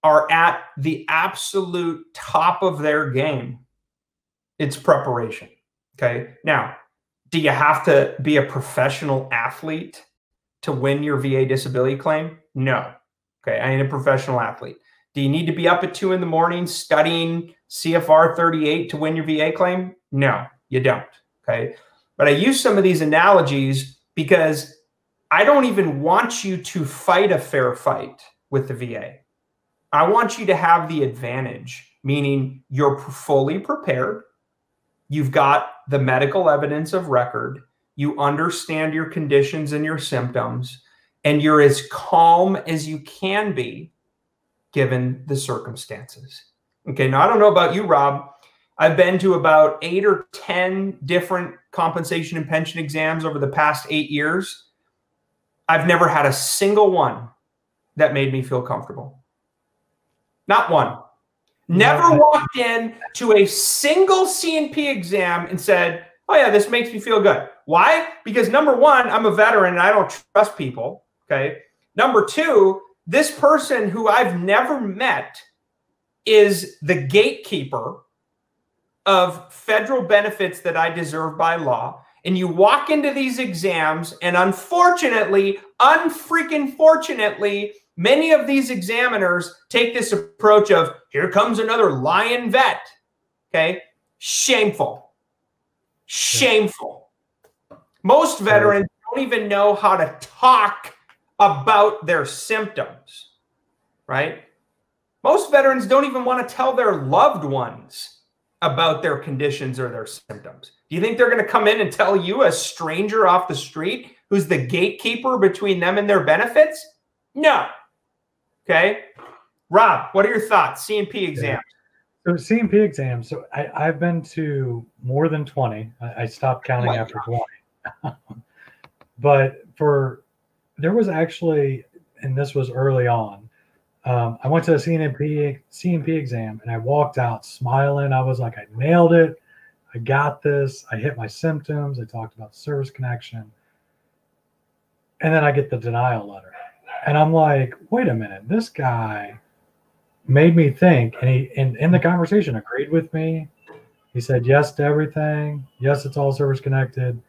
are at the absolute top of their game, it's preparation. Okay. Now, do you have to be a professional athlete to win your VA disability claim? No. Okay. I ain't a professional athlete. Do you need to be up at two in the morning studying CFR 38 to win your VA claim? No, you don't. Okay. But I use some of these analogies because I don't even want you to fight a fair fight with the VA. I want you to have the advantage, meaning you're fully prepared. You've got the medical evidence of record. You understand your conditions and your symptoms, and you're as calm as you can be given the circumstances. Okay, now I don't know about you, Rob. I've been to about eight or 10 different compensation and pension exams over the past eight years. I've never had a single one that made me feel comfortable. Not one. Never walked in to a single C&P exam and said, "Oh yeah, this makes me feel good." Why? Because number 1, I'm a veteran and I don't trust people, okay? Number 2, this person who I've never met is the gatekeeper of federal benefits that I deserve by law. And you walk into these exams, and unfortunately, unfreaking fortunately, many of these examiners take this approach of here comes another lion vet. Okay. Shameful. Shameful. Most veterans don't even know how to talk about their symptoms, right? Most veterans don't even want to tell their loved ones about their conditions or their symptoms. Do you think they're going to come in and tell you, a stranger off the street, who's the gatekeeper between them and their benefits? No. Okay. Rob, what are your thoughts? C&P exams. So C&P exams. So I, I've been to more than 20. I, I stopped counting oh after gosh. 20. (laughs) but for there was actually, and this was early on, um, I went to a CNP C&P exam and I walked out smiling. I was like, I nailed it. I got this. I hit my symptoms. I talked about service connection. And then I get the denial letter. And I'm like, wait a minute, this guy made me think. And he in, in the conversation agreed with me. He said yes to everything. Yes, it's all service connected.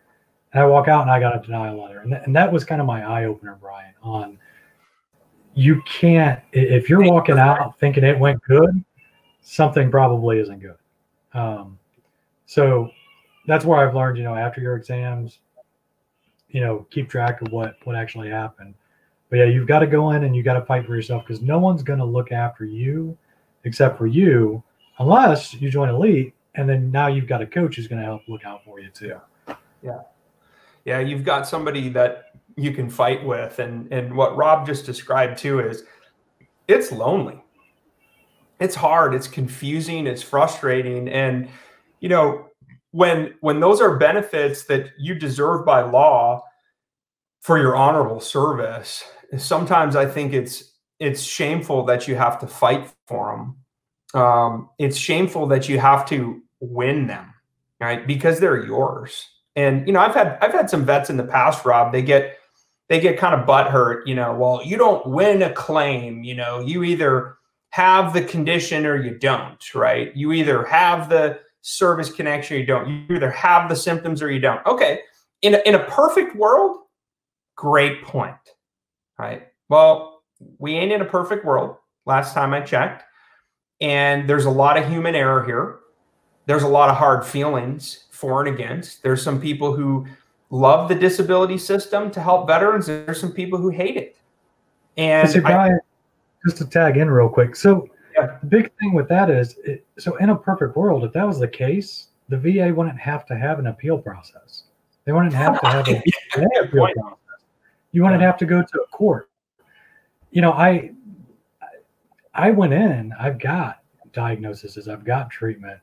And I walk out and I got a denial letter. And, th- and that was kind of my eye opener, Brian, on you can't, if you're walking out thinking it went good, something probably isn't good. Um, so that's where I've learned, you know, after your exams, you know, keep track of what, what actually happened. But yeah, you've got to go in and you got to fight for yourself because no one's going to look after you except for you, unless you join elite. And then now you've got a coach who's going to help look out for you too. Yeah yeah, you've got somebody that you can fight with. And and what Rob just described too is it's lonely. It's hard, it's confusing, it's frustrating. And you know, when when those are benefits that you deserve by law for your honorable service, sometimes I think it's it's shameful that you have to fight for them. Um, it's shameful that you have to win them, right? Because they're yours. And you know, I've had I've had some vets in the past, Rob. They get they get kind of butthurt, you know, well, you don't win a claim, you know, you either have the condition or you don't, right? You either have the service connection or you don't. You either have the symptoms or you don't. Okay. In a, in a perfect world, great point. Right. Well, we ain't in a perfect world. Last time I checked. And there's a lot of human error here. There's a lot of hard feelings for and against. There's some people who love the disability system to help veterans. There's some people who hate it. And so Brian, I, just to tag in real quick. So yeah. the big thing with that is, it, so in a perfect world, if that was the case, the VA wouldn't have to have an appeal process. They wouldn't have to have a, (laughs) an appeal process. You wouldn't yeah. have to go to a court. You know, I I went in. I've got diagnoses. I've got treatment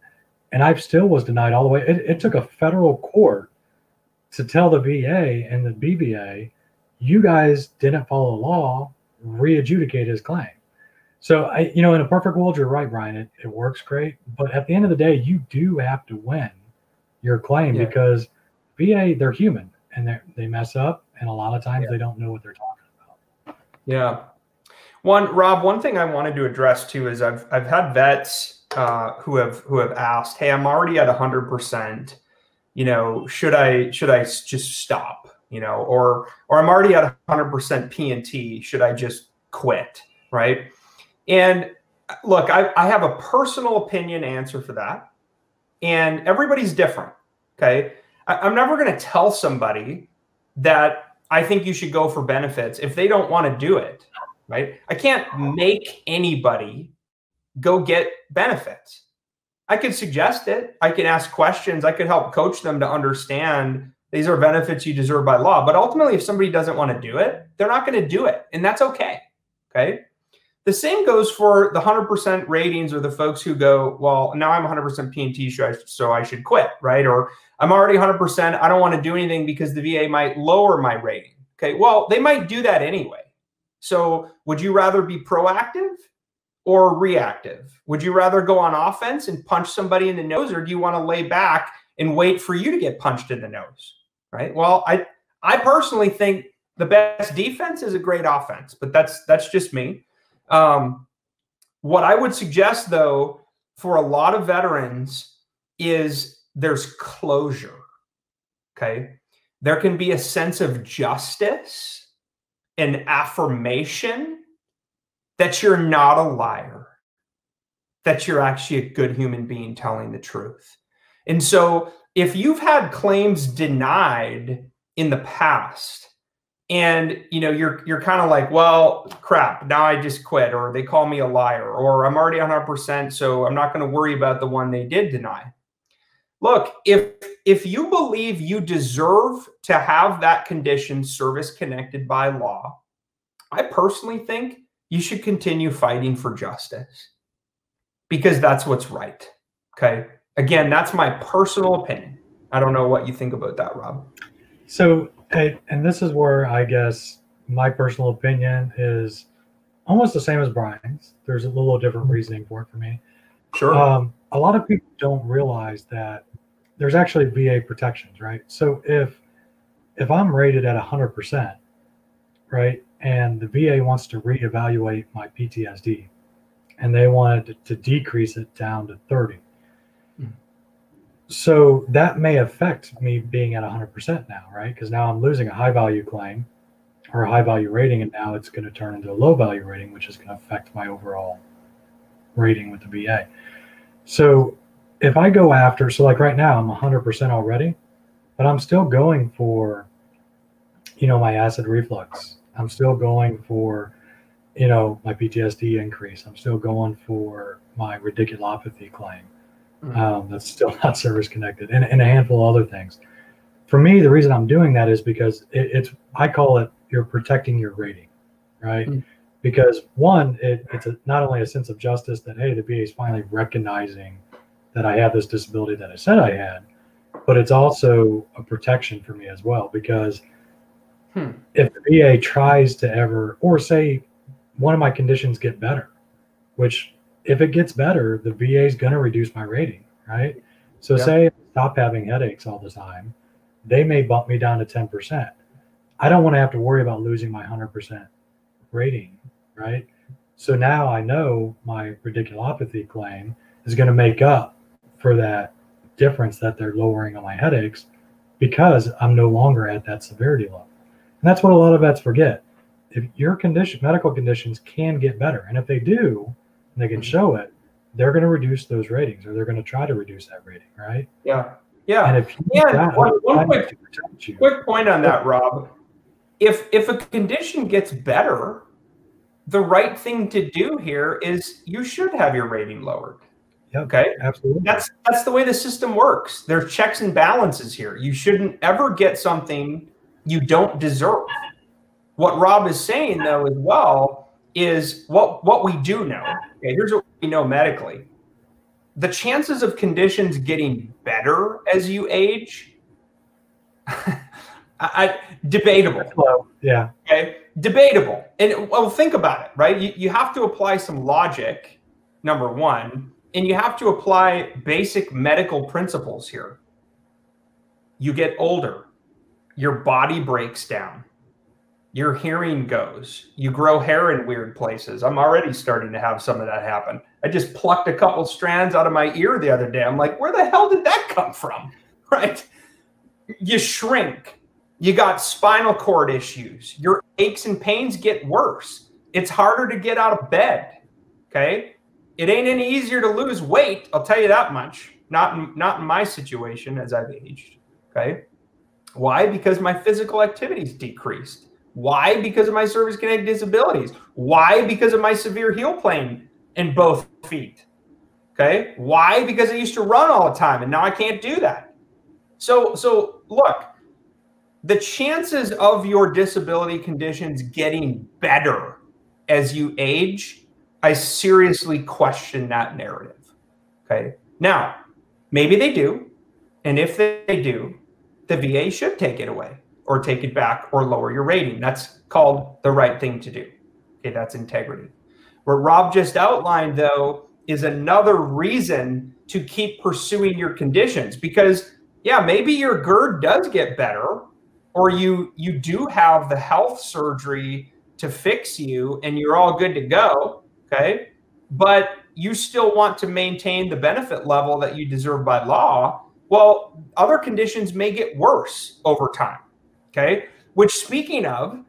and I still was denied all the way. It, it, took a federal court to tell the VA and the BVA, you guys didn't follow the law, re-adjudicate his claim. So I, you know, in a perfect world, you're right, Brian. It, it works great, but at the end of the day, you do have to win your claim yeah. because VA they're human and they they mess up, and a lot of times yeah. they don't know what they're talking about. Yeah. One Rob, one thing I wanted to address too is I've I've had vets uh, who have who have asked, "Hey, I'm already at 100 percent. you know, should I should I just stop? You know, or or I'm already at 100% P&T. Should I just quit? Right? And look, I, I have a personal opinion answer for that, and everybody's different. Okay, I, I'm never going to tell somebody that I think you should go for benefits if they don't want to do it. Right? I can't make anybody go get benefits. I could suggest it. I can ask questions. I could help coach them to understand these are benefits you deserve by law. But ultimately, if somebody doesn't want to do it, they're not going to do it. And that's okay. Okay. The same goes for the 100% ratings or the folks who go, well, now I'm 100% P&T, so I should quit, right? Or I'm already 100%, I don't want to do anything because the VA might lower my rating. Okay. Well, they might do that anyway. So would you rather be proactive or reactive? Would you rather go on offense and punch somebody in the nose, or do you want to lay back and wait for you to get punched in the nose? Right. Well, I I personally think the best defense is a great offense, but that's that's just me. Um, what I would suggest though for a lot of veterans is there's closure. Okay. There can be a sense of justice and affirmation that you're not a liar, that you're actually a good human being telling the truth. And so if you've had claims denied in the past and you know you're you're kind of like well crap now i just quit or they call me a liar or i'm already 100% so i'm not going to worry about the one they did deny look if if you believe you deserve to have that condition service connected by law i personally think you should continue fighting for justice because that's what's right. Okay. Again, that's my personal opinion. I don't know what you think about that, Rob. So, and this is where I guess my personal opinion is almost the same as Brian's. There's a little different reasoning for it for me. Sure. Um, a lot of people don't realize that there's actually VA protections, right? So if if I'm rated at 100%, right, and the VA wants to reevaluate my PTSD, and they wanted to decrease it down to 30. So that may affect me being at 100% now, right? Because now I'm losing a high value claim or a high value rating, and now it's going to turn into a low value rating, which is going to affect my overall rating with the VA. So if I go after, so like right now, I'm 100% already, but I'm still going for, you know, my acid reflux I'm still going for, you know, my PTSD increase. I'm still going for my radiculopathy claim. Mm-hmm. Um, that's still (laughs) not service connected, and, and a handful of other things. For me, the reason I'm doing that is because it, it's I call it you're protecting your rating, right? Mm-hmm. Because one, it, it's a, not only a sense of justice that hey, the VA is finally recognizing that I have this disability that I said I had, but it's also a protection for me as well because Hmm. If the VA tries to ever, or say one of my conditions get better, which if it gets better, the VA is going to reduce my rating, right? So say I stop having headaches all the time, they may bump me down to 10%. I don't want to have to worry about losing my 100% rating, right? So now I know my radiculopathy claim is going to make up for that difference that they're lowering on my headaches because I'm no longer at that severity level. And that's what a lot of vets forget. If your condition, medical conditions can get better, and if they do, and they can show it, they're going to reduce those ratings, or they're going to try to reduce that rating, right? Yeah, yeah. And if yeah, one, one quick, quick point on that, Rob. If if a condition gets better, the right thing to do here is you should have your rating lowered. Yep, okay, absolutely. That's that's the way the system works. There's checks and balances here. You shouldn't ever get something you don't deserve. What Rob is saying, though, as well, is what what we do know. Okay, here's what we know medically: the chances of conditions getting better as you age, (laughs) I, I, debatable. Yeah. Okay, debatable. And well, think about it, right? You, you have to apply some logic, number one, and you have to apply basic medical principles here. You get older your body breaks down your hearing goes you grow hair in weird places i'm already starting to have some of that happen i just plucked a couple strands out of my ear the other day i'm like where the hell did that come from (laughs) right you shrink. You got spinal cord issues. Your aches and pains get worse. It's harder to get out of bed. Okay. It ain't any easier to lose weight. I'll tell you that much. Not in, not in my situation as I've aged. Okay. Why? Because my physical activity's decreased. Why? Because of my service connected disabilities. Why? Because of my severe heel pain in both feet. Okay. Why? Because I used to run all the time and now I can't do that. So, so look, the chances of your disability conditions getting better as you age, I seriously question that narrative. Okay. Now, maybe they do. And if they do, the VA should take it away or take it back or lower your rating. That's called the right thing to do. Okay. That's integrity. What Rob just outlined, though, is another reason to keep pursuing your conditions because yeah maybe your gerd does get better or you you do have the health surgery to fix you and you're all good to go okay but you still want to maintain the benefit level that you deserve by law well other conditions may get worse over time okay which speaking of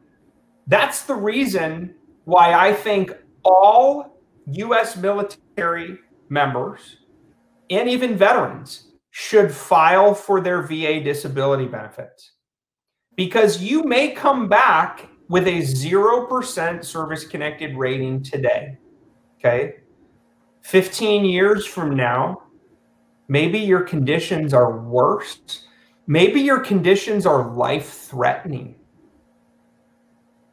that's the reason why i think all U.S. military members and even veterans should file for their VA disability benefits because you may come back with a 0% service connected rating today. Okay. 15 years from now, maybe your conditions are worse. Maybe your conditions are life threatening.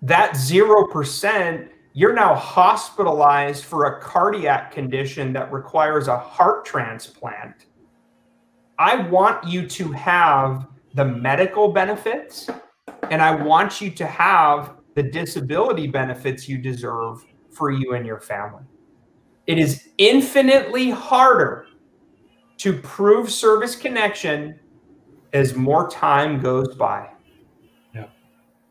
That 0% you're now hospitalized for a cardiac condition that requires a heart transplant. I want you to have the medical benefits and I want you to have the disability benefits you deserve for you and your family. It is infinitely harder to prove service connection as more time goes by. Yeah.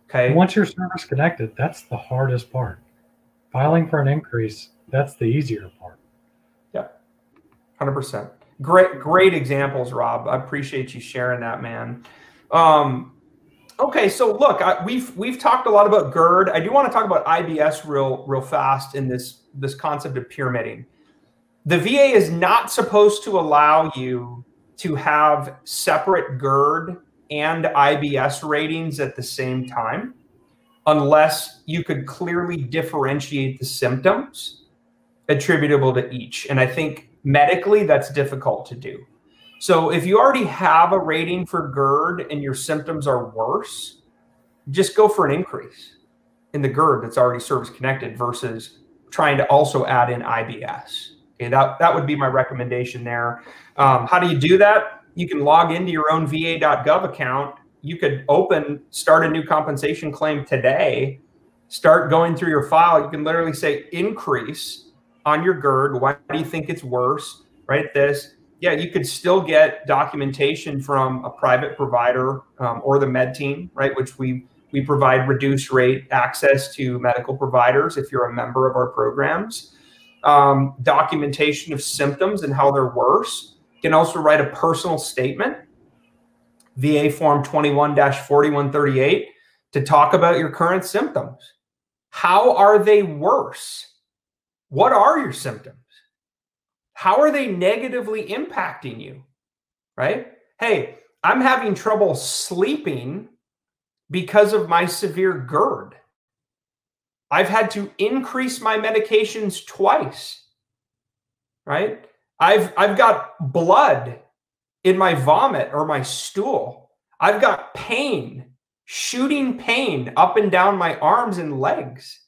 Okay. Once you're service connected, that's the hardest part filing for an increase, that's the easier part. Yeah, 100%. Great, great examples, Rob. I appreciate you sharing that, man. Um, okay, so look, I, we've we've talked a lot about GERD. I do want to talk about IBS real real fast in this this concept of pyramiding. The VA is not supposed to allow you to have separate GERD and IBS ratings at the same time unless you could clearly differentiate the symptoms attributable to each. And I think medically that's difficult to do. So if you already have a rating for GERD and your symptoms are worse, just go for an increase in the GERD that's already service connected versus trying to also add in IBS. Okay, that, that would be my recommendation there. Um, how do you do that? You can log into your own va.gov account you could open, start a new compensation claim today, start going through your file. You can literally say increase on your GERD. Why do you think it's worse? Right? This. Yeah, you could still get documentation from a private provider um, or the med team, right? Which we we provide reduced rate access to medical providers if you're a member of our programs. Um, documentation of symptoms and how they're worse. You can also write a personal statement VA Form 21 4138 to talk about your current symptoms. How are they worse? What are your symptoms? How are they negatively impacting you? Right? Hey, I'm having trouble sleeping because of my severe GERD. I've had to increase my medications twice. Right? I've I've got blood in my vomit or my stool. I've got pain, shooting pain up and down my arms and legs.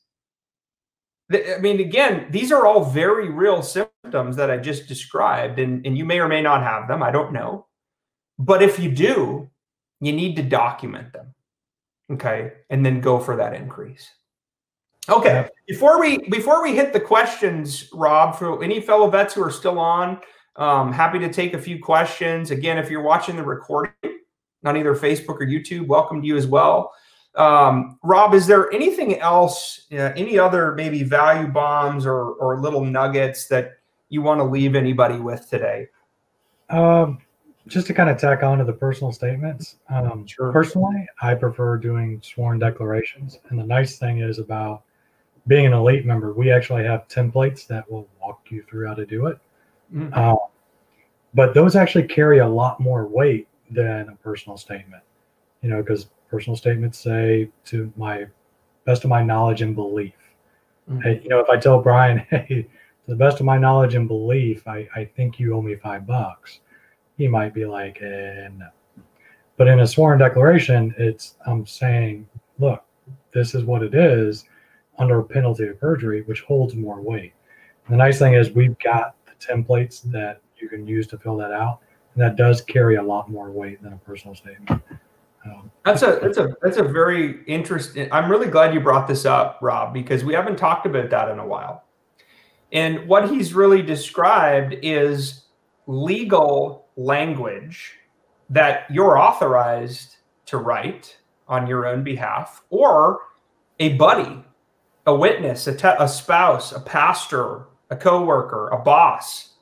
I mean, again, these are all very real symptoms that I just described, and, and you may or may not have them. I don't know. But if you do, you need to document them. Okay. And then go for that increase. Okay. Before we before we hit the questions, Rob, for any fellow vets who are still on, um, happy to take a few questions. Again, if you're watching the recording on either Facebook or YouTube, welcome to you as well. Um, Rob, is there anything else, uh, any other maybe value bombs or, or little nuggets that you want to leave anybody with today? Um, just to kind of tack on to the personal statements, um, Sure. personally, I prefer doing sworn declarations. And the nice thing is about being an elite member, we actually have templates that will walk you through how to do it. Mhm. Um, but those actually carry a lot more weight than a personal statement, you know, because personal statements say to my best of my knowledge and belief. Mhm. Hey, you know, if I tell Brian, (laughs) hey, to the best of my knowledge and belief, I, I think you owe me five bucks, he might be like, eh, no. But in a sworn declaration, it's I'm saying, look, this is what it is under a penalty of perjury, which holds more weight. And the nice thing is we've got the templates that you can use to fill that out, and that does carry a lot more weight than a personal statement. Um, That's a that's a that's a very interesting. I'm really glad you brought this up, Rob, because we haven't talked about that in a while. And what he's really described is legal language that you're authorized to write on your own behalf, or a buddy, a witness, a, te- a spouse, a pastor, a coworker, a boss,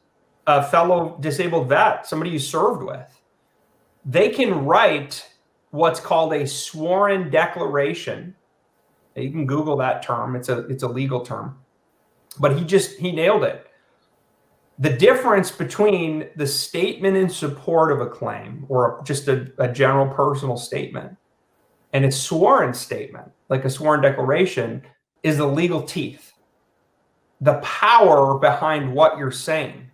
a fellow disabled vet, somebody you served with. They can write what's called a sworn declaration. You can Google that term. It's a it's a legal term. But he just he nailed it. The difference between the statement in support of a claim or just a, a general personal statement and a sworn statement, like a sworn declaration, is the legal teeth. The power behind what you're saying.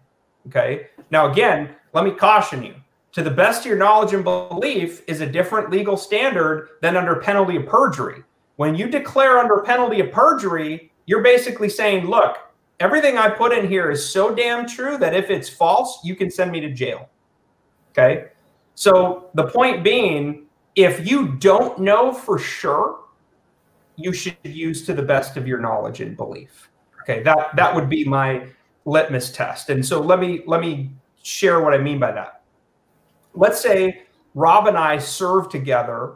Okay. Now again, let me caution you to the best of your knowledge and belief is a different legal standard than under penalty of perjury. When you declare under penalty of perjury, you're basically saying, look, everything I put in here is so damn true that if it's false, you can send me to jail. Okay. So the point being, if you don't know for sure, you should use to the best of your knowledge and belief. Okay. That that would be my litmus test. And so let me let me share what I mean by that let's say Rob and I served together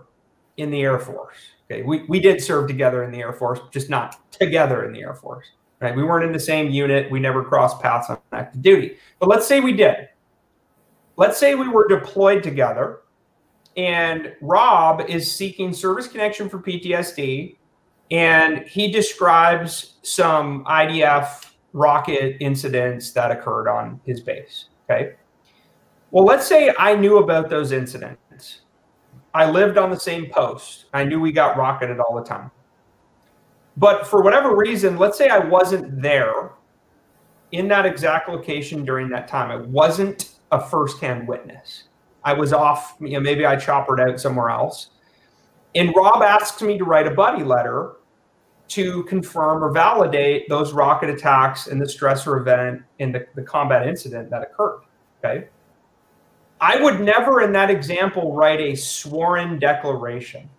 in the Air Force. Okay, we, we did serve together in the Air Force, just not together in the Air Force. Right? We weren't in the same unit. We never crossed paths on active duty. But let's say we did. Let's say we were deployed together, and Rob is seeking service connection for PTSD, and he describes some IDF rocket incidents that occurred on his base. Okay. Well, let's say I knew about those incidents. I lived on the same post. I knew we got rocketed all the time. But for whatever reason, let's say I wasn't there in that exact location during that time. I wasn't a firsthand witness. I was off, you know, maybe I choppered out somewhere else. And Rob asks me to write a buddy letter to confirm or validate those rocket attacks and the stressor event and the, the combat incident that occurred. Okay. I would never, in that example, write a sworn declaration,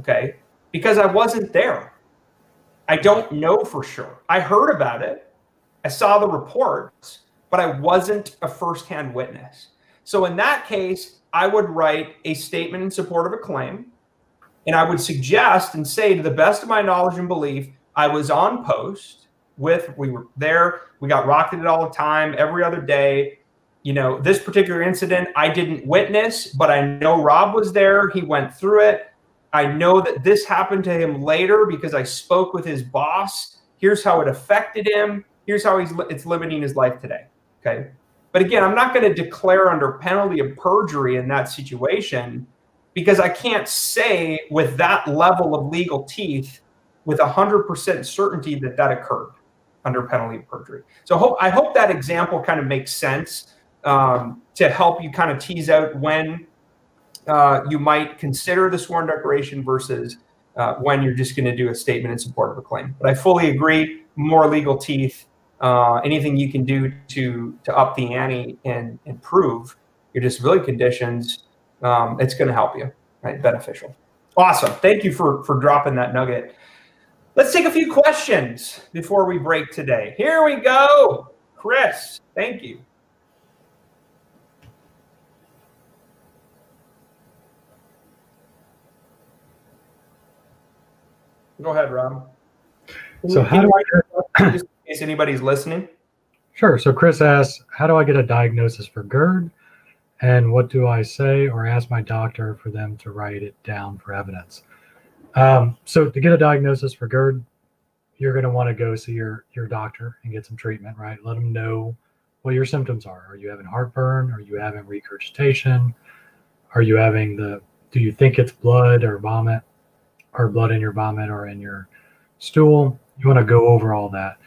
okay? Because I wasn't there. I don't know for sure. I heard about it, I saw the reports, but I wasn't a firsthand witness. So, in that case, I would write a statement in support of a claim, and I would suggest and say, to the best of my knowledge and belief, I was on post with, we were there, we got rocketed all the time, every other day you know, this particular incident I didn't witness, but I know Rob was there. He went through it. I know that this happened to him later because I spoke with his boss. Here's how it affected him. Here's how he's it's limiting his life today. Okay. But again, I'm not going to declare under penalty of perjury in that situation because I can't say with that level of legal teeth with 100% certainty that that occurred under penalty of perjury. So I hope, I hope that example kind of makes sense um, to help you kind of tease out when uh, you might consider the sworn declaration versus uh, when you're just going to do a statement in support of a claim. But I fully agree. More legal teeth. Uh, anything you can do to to up the ante and improve your disability conditions, um, it's going to help you. Right, beneficial. Awesome. Thank you for for dropping that nugget. Let's take a few questions before we break today. Here we go. Chris, thank you. Go ahead, Rob. So how do I? Just in case anybody's listening. Sure. So Chris asks, how do I get a diagnosis for GERD? And what do I say or ask my doctor for them to write it down for evidence? Um, so to get a diagnosis for GERD, you're going to want to go see your your doctor and get some treatment, right? Let them know what your symptoms are. Are you having heartburn? Are you having regurgitation? Are you having the do you think it's blood or vomit or blood in your vomit or in your stool? You want to go over all that.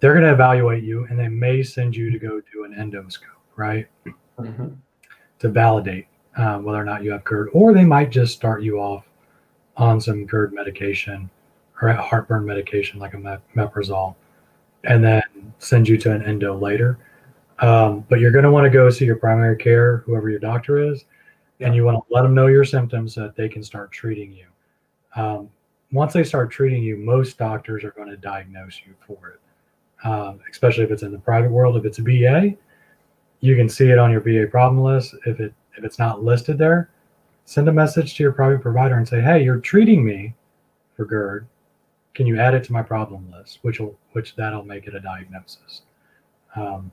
They're going to evaluate you and they may send you to go do an endoscope, right? Mm-hmm. To validate uh, whether or not you have GERD, or they might just start you off on some GERD medication or heartburn medication like a meprazole, and then send you to an endo later. Um, but you're going to want to go see your primary care, whoever your doctor is, and you want to let them know your symptoms so that they can start treating you. Um, once they start treating you, most doctors are going to diagnose you for it, um, especially if it's in the private world. If it's a VA, you can see it on your VA problem list. If it if it's not listed there, send a message to your private provider and say, "Hey, you're treating me for GERD. Can you add it to my problem list?" Which will which that'll make it a diagnosis. Um,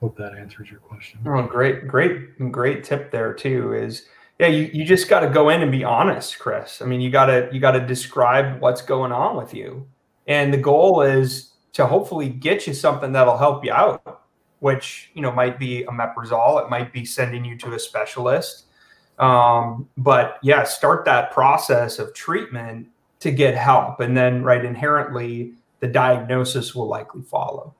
hope that answers your question. Oh, great, great, great tip there too. Is yeah, you, you just got to go in and be honest, Chris. I mean, you gotta you gotta describe what's going on with you, and the goal is to hopefully get you something that'll help you out, which you know might be omeprazole, it might be sending you to a specialist, um, but yeah, start that process of treatment to get help, and then right inherently the diagnosis will likely follow.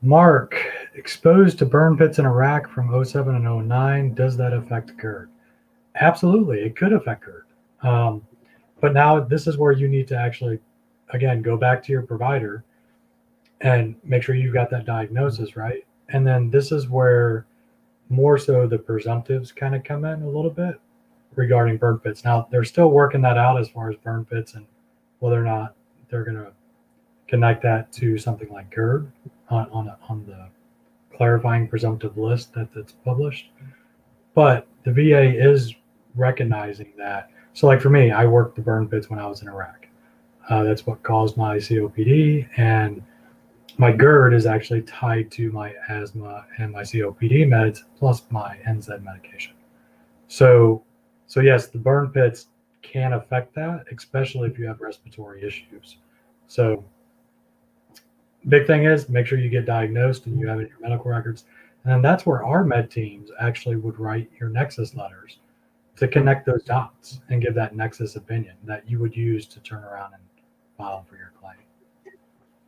Mark, exposed to burn pits in Iraq from 07 and 09, does that affect GERD? Absolutely, it could affect GERD. Um, but now this is where you need to actually, again, go back to your provider and make sure you've got that diagnosis mm-hmm. right. And then this is where more so the presumptives kind of come in a little bit regarding burn pits. Now they're still working that out as far as burn pits and whether or not they're going to connect that to something like GERD on on, on the clarifying presumptive list that, that's published. But the VA is recognizing that. So, like for me, I worked the burn pits when I was in Iraq. Uh, that's what caused my COPD, and my GERD is actually tied to my asthma and my COPD meds plus my NSAID medication. So, so yes, the burn pits can affect that, especially if you have respiratory issues. So big thing is make sure you get diagnosed and you have it in your medical records. And then that's where our med teams actually would write your nexus letters to connect those dots and give that nexus opinion that you would use to turn around and for your claim.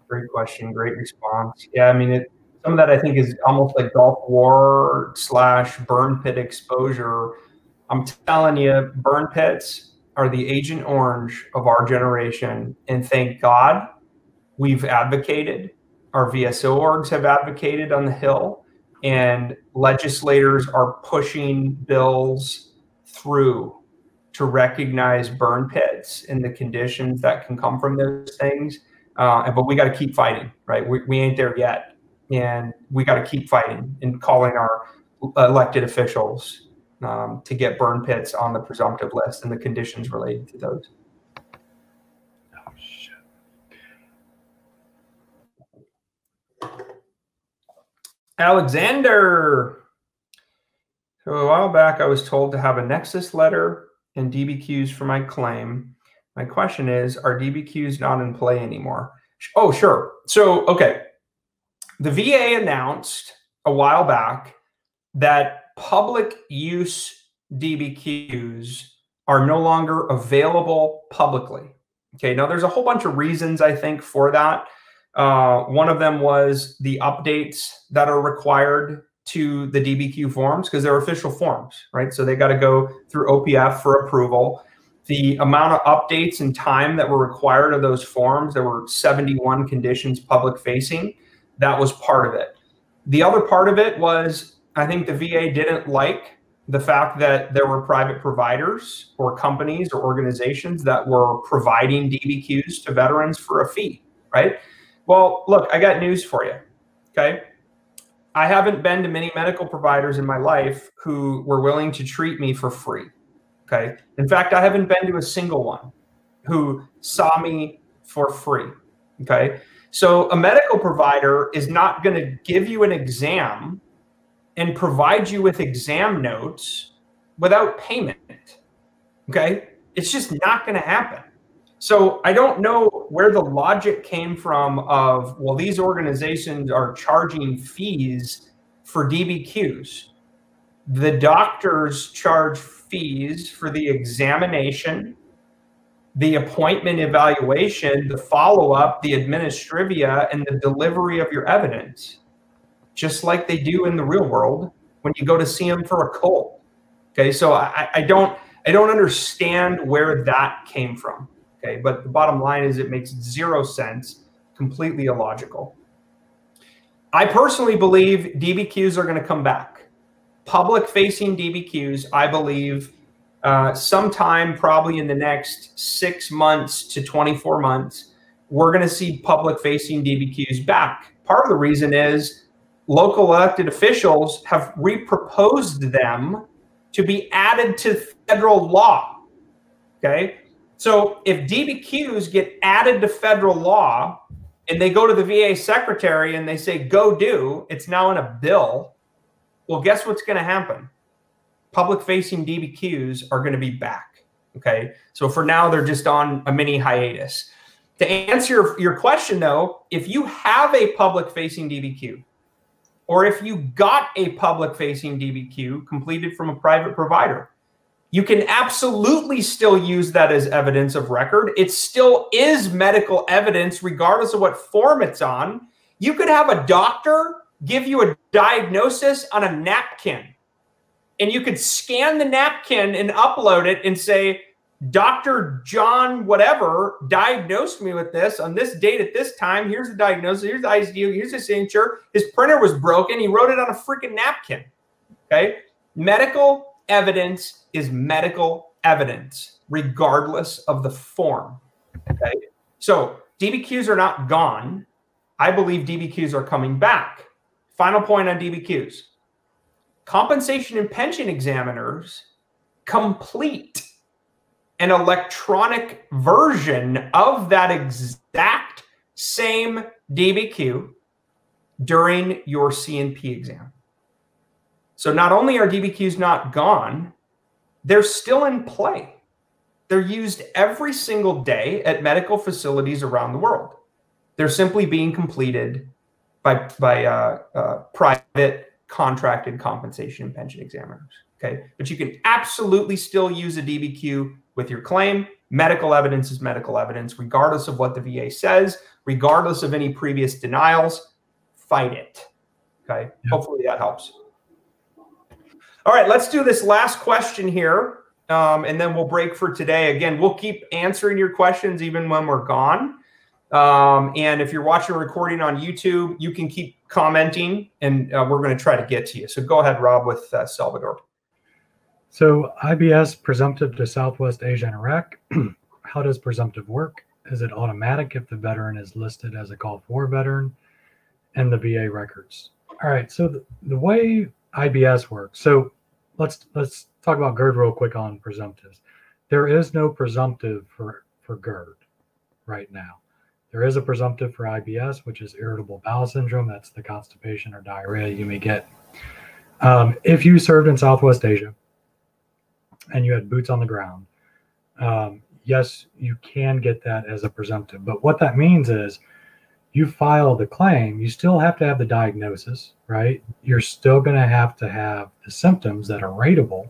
Great question. Great response. Yeah, I mean, it, some of that I think is almost like Gulf War slash burn pit exposure. I'm telling you, burn pits are the Agent Orange of our generation. And thank God we've advocated, our VSO orgs have advocated on the Hill, and legislators are pushing bills through to recognize burn pits and the conditions that can come from those things. Uh, but we got to keep fighting, right? We, we ain't there yet. And we got to keep fighting and calling our elected officials um, to get burn pits on the presumptive list and the conditions related to those. Alexander. So a while back, I was told to have a Nexus letter and DBQs for my claim. My question is, are DBQs not in play anymore? Oh, sure. So, okay. The VA announced a while back that public use DBQs are no longer available publicly. Okay. Now, there's a whole bunch of reasons I think for that. Uh, one of them was the updates that are required to the DBQ forms because they're official forms, right? So they got to go through OPF for approval. The amount of updates and time that were required of those forms, there were 71 conditions public facing. That was part of it. The other part of it was I think the VA didn't like the fact that there were private providers or companies or organizations that were providing DBQs to veterans for a fee, right? Well, look, I got news for you. Okay. I haven't been to many medical providers in my life who were willing to treat me for free. Okay. In fact, I haven't been to a single one who saw me for free. Okay. So a medical provider is not going to give you an exam and provide you with exam notes without payment. Okay. It's just not going to happen. So I don't know where the logic came from of, well, these organizations are charging fees for DBQs. The doctors charge fees for the examination, the appointment evaluation, the follow up, the administrivia, and the delivery of your evidence, just like they do in the real world when you go to see them for a cold. Okay, so I, I don't I don't understand where that came from. Okay, but the bottom line is it makes zero sense, completely illogical. I personally believe DBQs are going to come back. Public facing DBQs, I believe, uh, sometime probably in the next six months to 24 months, we're going to see public facing DBQs back. Part of the reason is local elected officials have reproposed them to be added to federal law. Okay. So if DBQs get added to federal law and they go to the VA secretary and they say, go do, it's now in a bill. Well, guess what's going to happen? Public facing DBQs are going to be back. Okay. So for now, they're just on a mini hiatus. To answer your, your question, though, if you have a public facing DBQ, or if you got a public facing DBQ completed from a private provider, you can absolutely still use that as evidence of record. It still is medical evidence, regardless of what form it's on. You could have a doctor give you a diagnosis on a napkin, and you could scan the napkin and upload it and say, Dr. John, whatever, diagnosed me with this on this date at this time. Here's the diagnosis. Here's the ICD. Here's his signature. His printer was broken. He wrote it on a freaking napkin. Okay. Medical evidence is medical evidence, regardless of the form. Okay. So DBQs are not gone. I believe DBQs are coming back. Final point on DBQs compensation and pension examiners complete an electronic version of that exact same DBQ during your C&P exam. So not only are DBQs not gone, they're still in play. They're used every single day at medical facilities around the world. They're simply being completed by, by uh, uh, private contracted compensation and pension examiners. Okay. But you can absolutely still use a DBQ with your claim. Medical evidence is medical evidence, regardless of what the VA says, regardless of any previous denials. Fight it. Okay. Hopefully that helps. All right, let's do this last question here, um, and then we'll break for today. Again, we'll keep answering your questions even when we're gone. Um, and if you're watching a recording on YouTube, you can keep commenting, and uh, we're going to try to get to you. So go ahead, Rob, with uh, Salvador. So IBS presumptive to Southwest Asia and Iraq. (clears throat) How does presumptive work? Is it automatic if the veteran is listed as a Gulf War veteran and the VA records? All right. So the, the way IBS works. So let's let's talk about GERD real quick on presumptives. There is no presumptive for for GERD right now. There is a presumptive for IBS, which is irritable bowel syndrome. That's the constipation or diarrhea you may get um, if you served in Southwest Asia and you had boots on the ground. Um, yes, you can get that as a presumptive. But what that means is you file the claim, you still have to have the diagnosis, right? You're still going to have to have the symptoms that are rateable,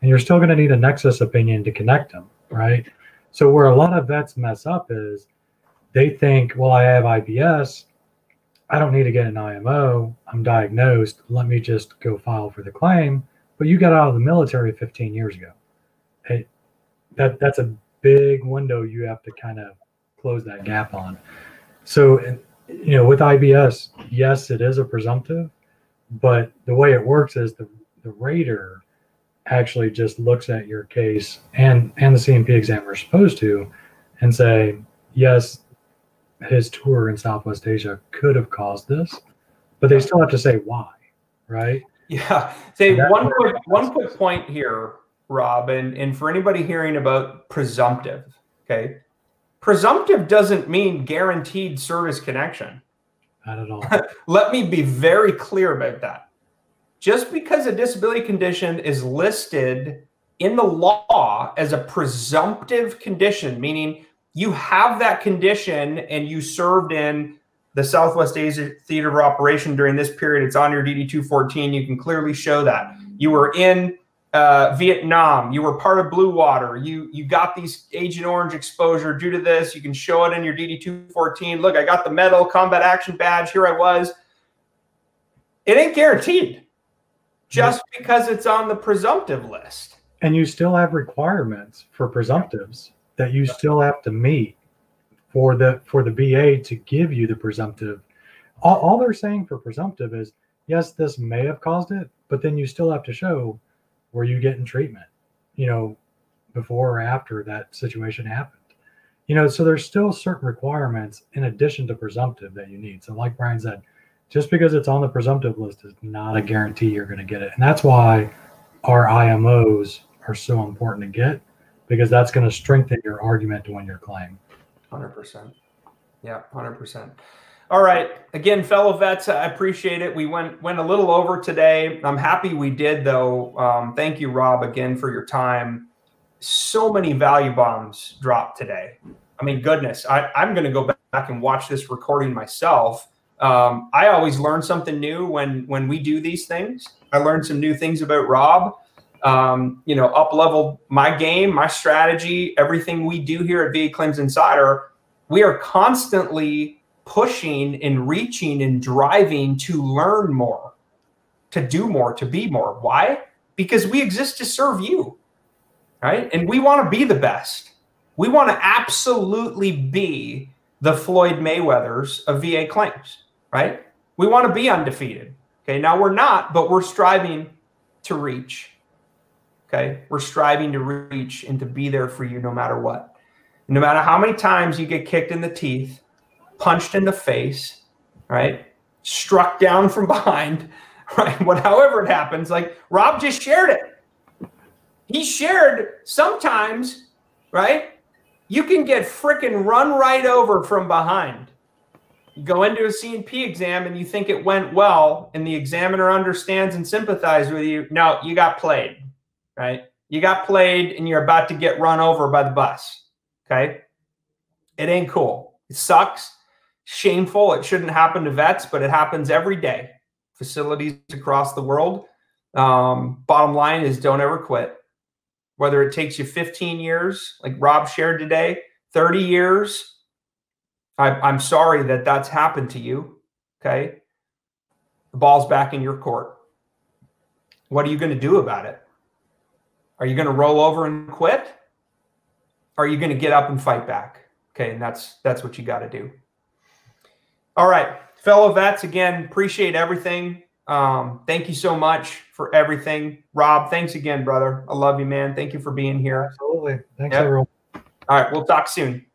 and you're still going to need a nexus opinion to connect them, right? So, where a lot of vets mess up is they think, well, I have IBS. I don't need to get an IMO. I'm diagnosed. Let me just go file for the claim. But you got out of the military 15 years ago. It, that that's a big window you have to kind of close that gap on. So, you know, with IBS, yes, it is a presumptive, but the way it works is the, the rater actually just looks at your case and and the C&P examiner is supposed to and say, yes, his tour in Southwest Asia could have caused this, but they still have to say why, right? Yeah. Say one quick one quick point here, Rob, and, and for anybody hearing about presumptive, okay, presumptive doesn't mean guaranteed service connection. Not at all. (laughs) Let me be very clear about that. Just because a disability condition is listed in the law as a presumptive condition, meaning you have that condition and you served in the Southwest Asia Theater of Operation during this period, it's on your DD 214. You can clearly show that. You were in uh, Vietnam. You were part of Blue Water. You you got these Agent Orange exposure due to this. You can show it in your DD 214. Look, I got the medal, combat action badge. Here I was. It ain't guaranteed just because it's on the presumptive list. And you still have requirements for presumptives that you still have to meet for the for the VA to give you the presumptive. All, all they're saying for presumptive is yes, this may have caused it, but then you still have to show were you getting treatment, you know, before or after that situation happened. You know, so there's still certain requirements in addition to presumptive that you need. So, like Brian said, just because it's on the presumptive list is not a guarantee you're going to get it. And that's why our IMOs are so important to get because that's going to strengthen your argument to win your claim. 100%. Yeah, 100%. All right. Again, fellow vets, I appreciate it. We went went a little over today. I'm happy we did, though. Um, thank you, Rob, again for your time. So many value bombs dropped today. I mean, goodness, I, I'm going to go back and watch this recording myself. Um, I always learn something new when when we do these things. I learned some new things about Rob. Um, you know, up leveled my game, my strategy, everything we do here at VA Claims Insider. We are constantly pushing and reaching and driving to learn more, to do more, to be more. Why? Because we exist to serve you, right? And we want to be the best. We want to absolutely be the Floyd Mayweathers of VA claims, right? We want to be undefeated. Okay. Now we're not, but we're striving to reach. Okay. We're striving to reach and to be there for you no matter what. No matter how many times you get kicked in the teeth, punched in the face, right? Struck down from behind, (laughs) right? What, however it happens, like Rob just shared it. He shared sometimes, right? You can get freaking run right over from behind. You go into a C&P exam and you think it went well, and the examiner understands and sympathizes with you. No, you got played, right? You got played and you're about to get run over by the bus. Okay. It ain't cool. It sucks shameful. It shouldn't happen to vets, but it happens every day. Facilities across the world. Um, bottom line is don't ever quit. Whether it takes you 15 years, like Rob shared today, 30 years, I, I'm sorry that that's happened to you. Okay. The ball's back in your court. What are you going to do about it? Are you going to roll over and quit? Are you going to get up and fight back? Okay, and that's that's what you got to do. All right, fellow vets, again, appreciate everything. Um, thank you so much for everything. Rob, thanks again, brother. I love you, man. Thank you for being here. Absolutely. Thanks, yep. everyone. All right, we'll talk soon.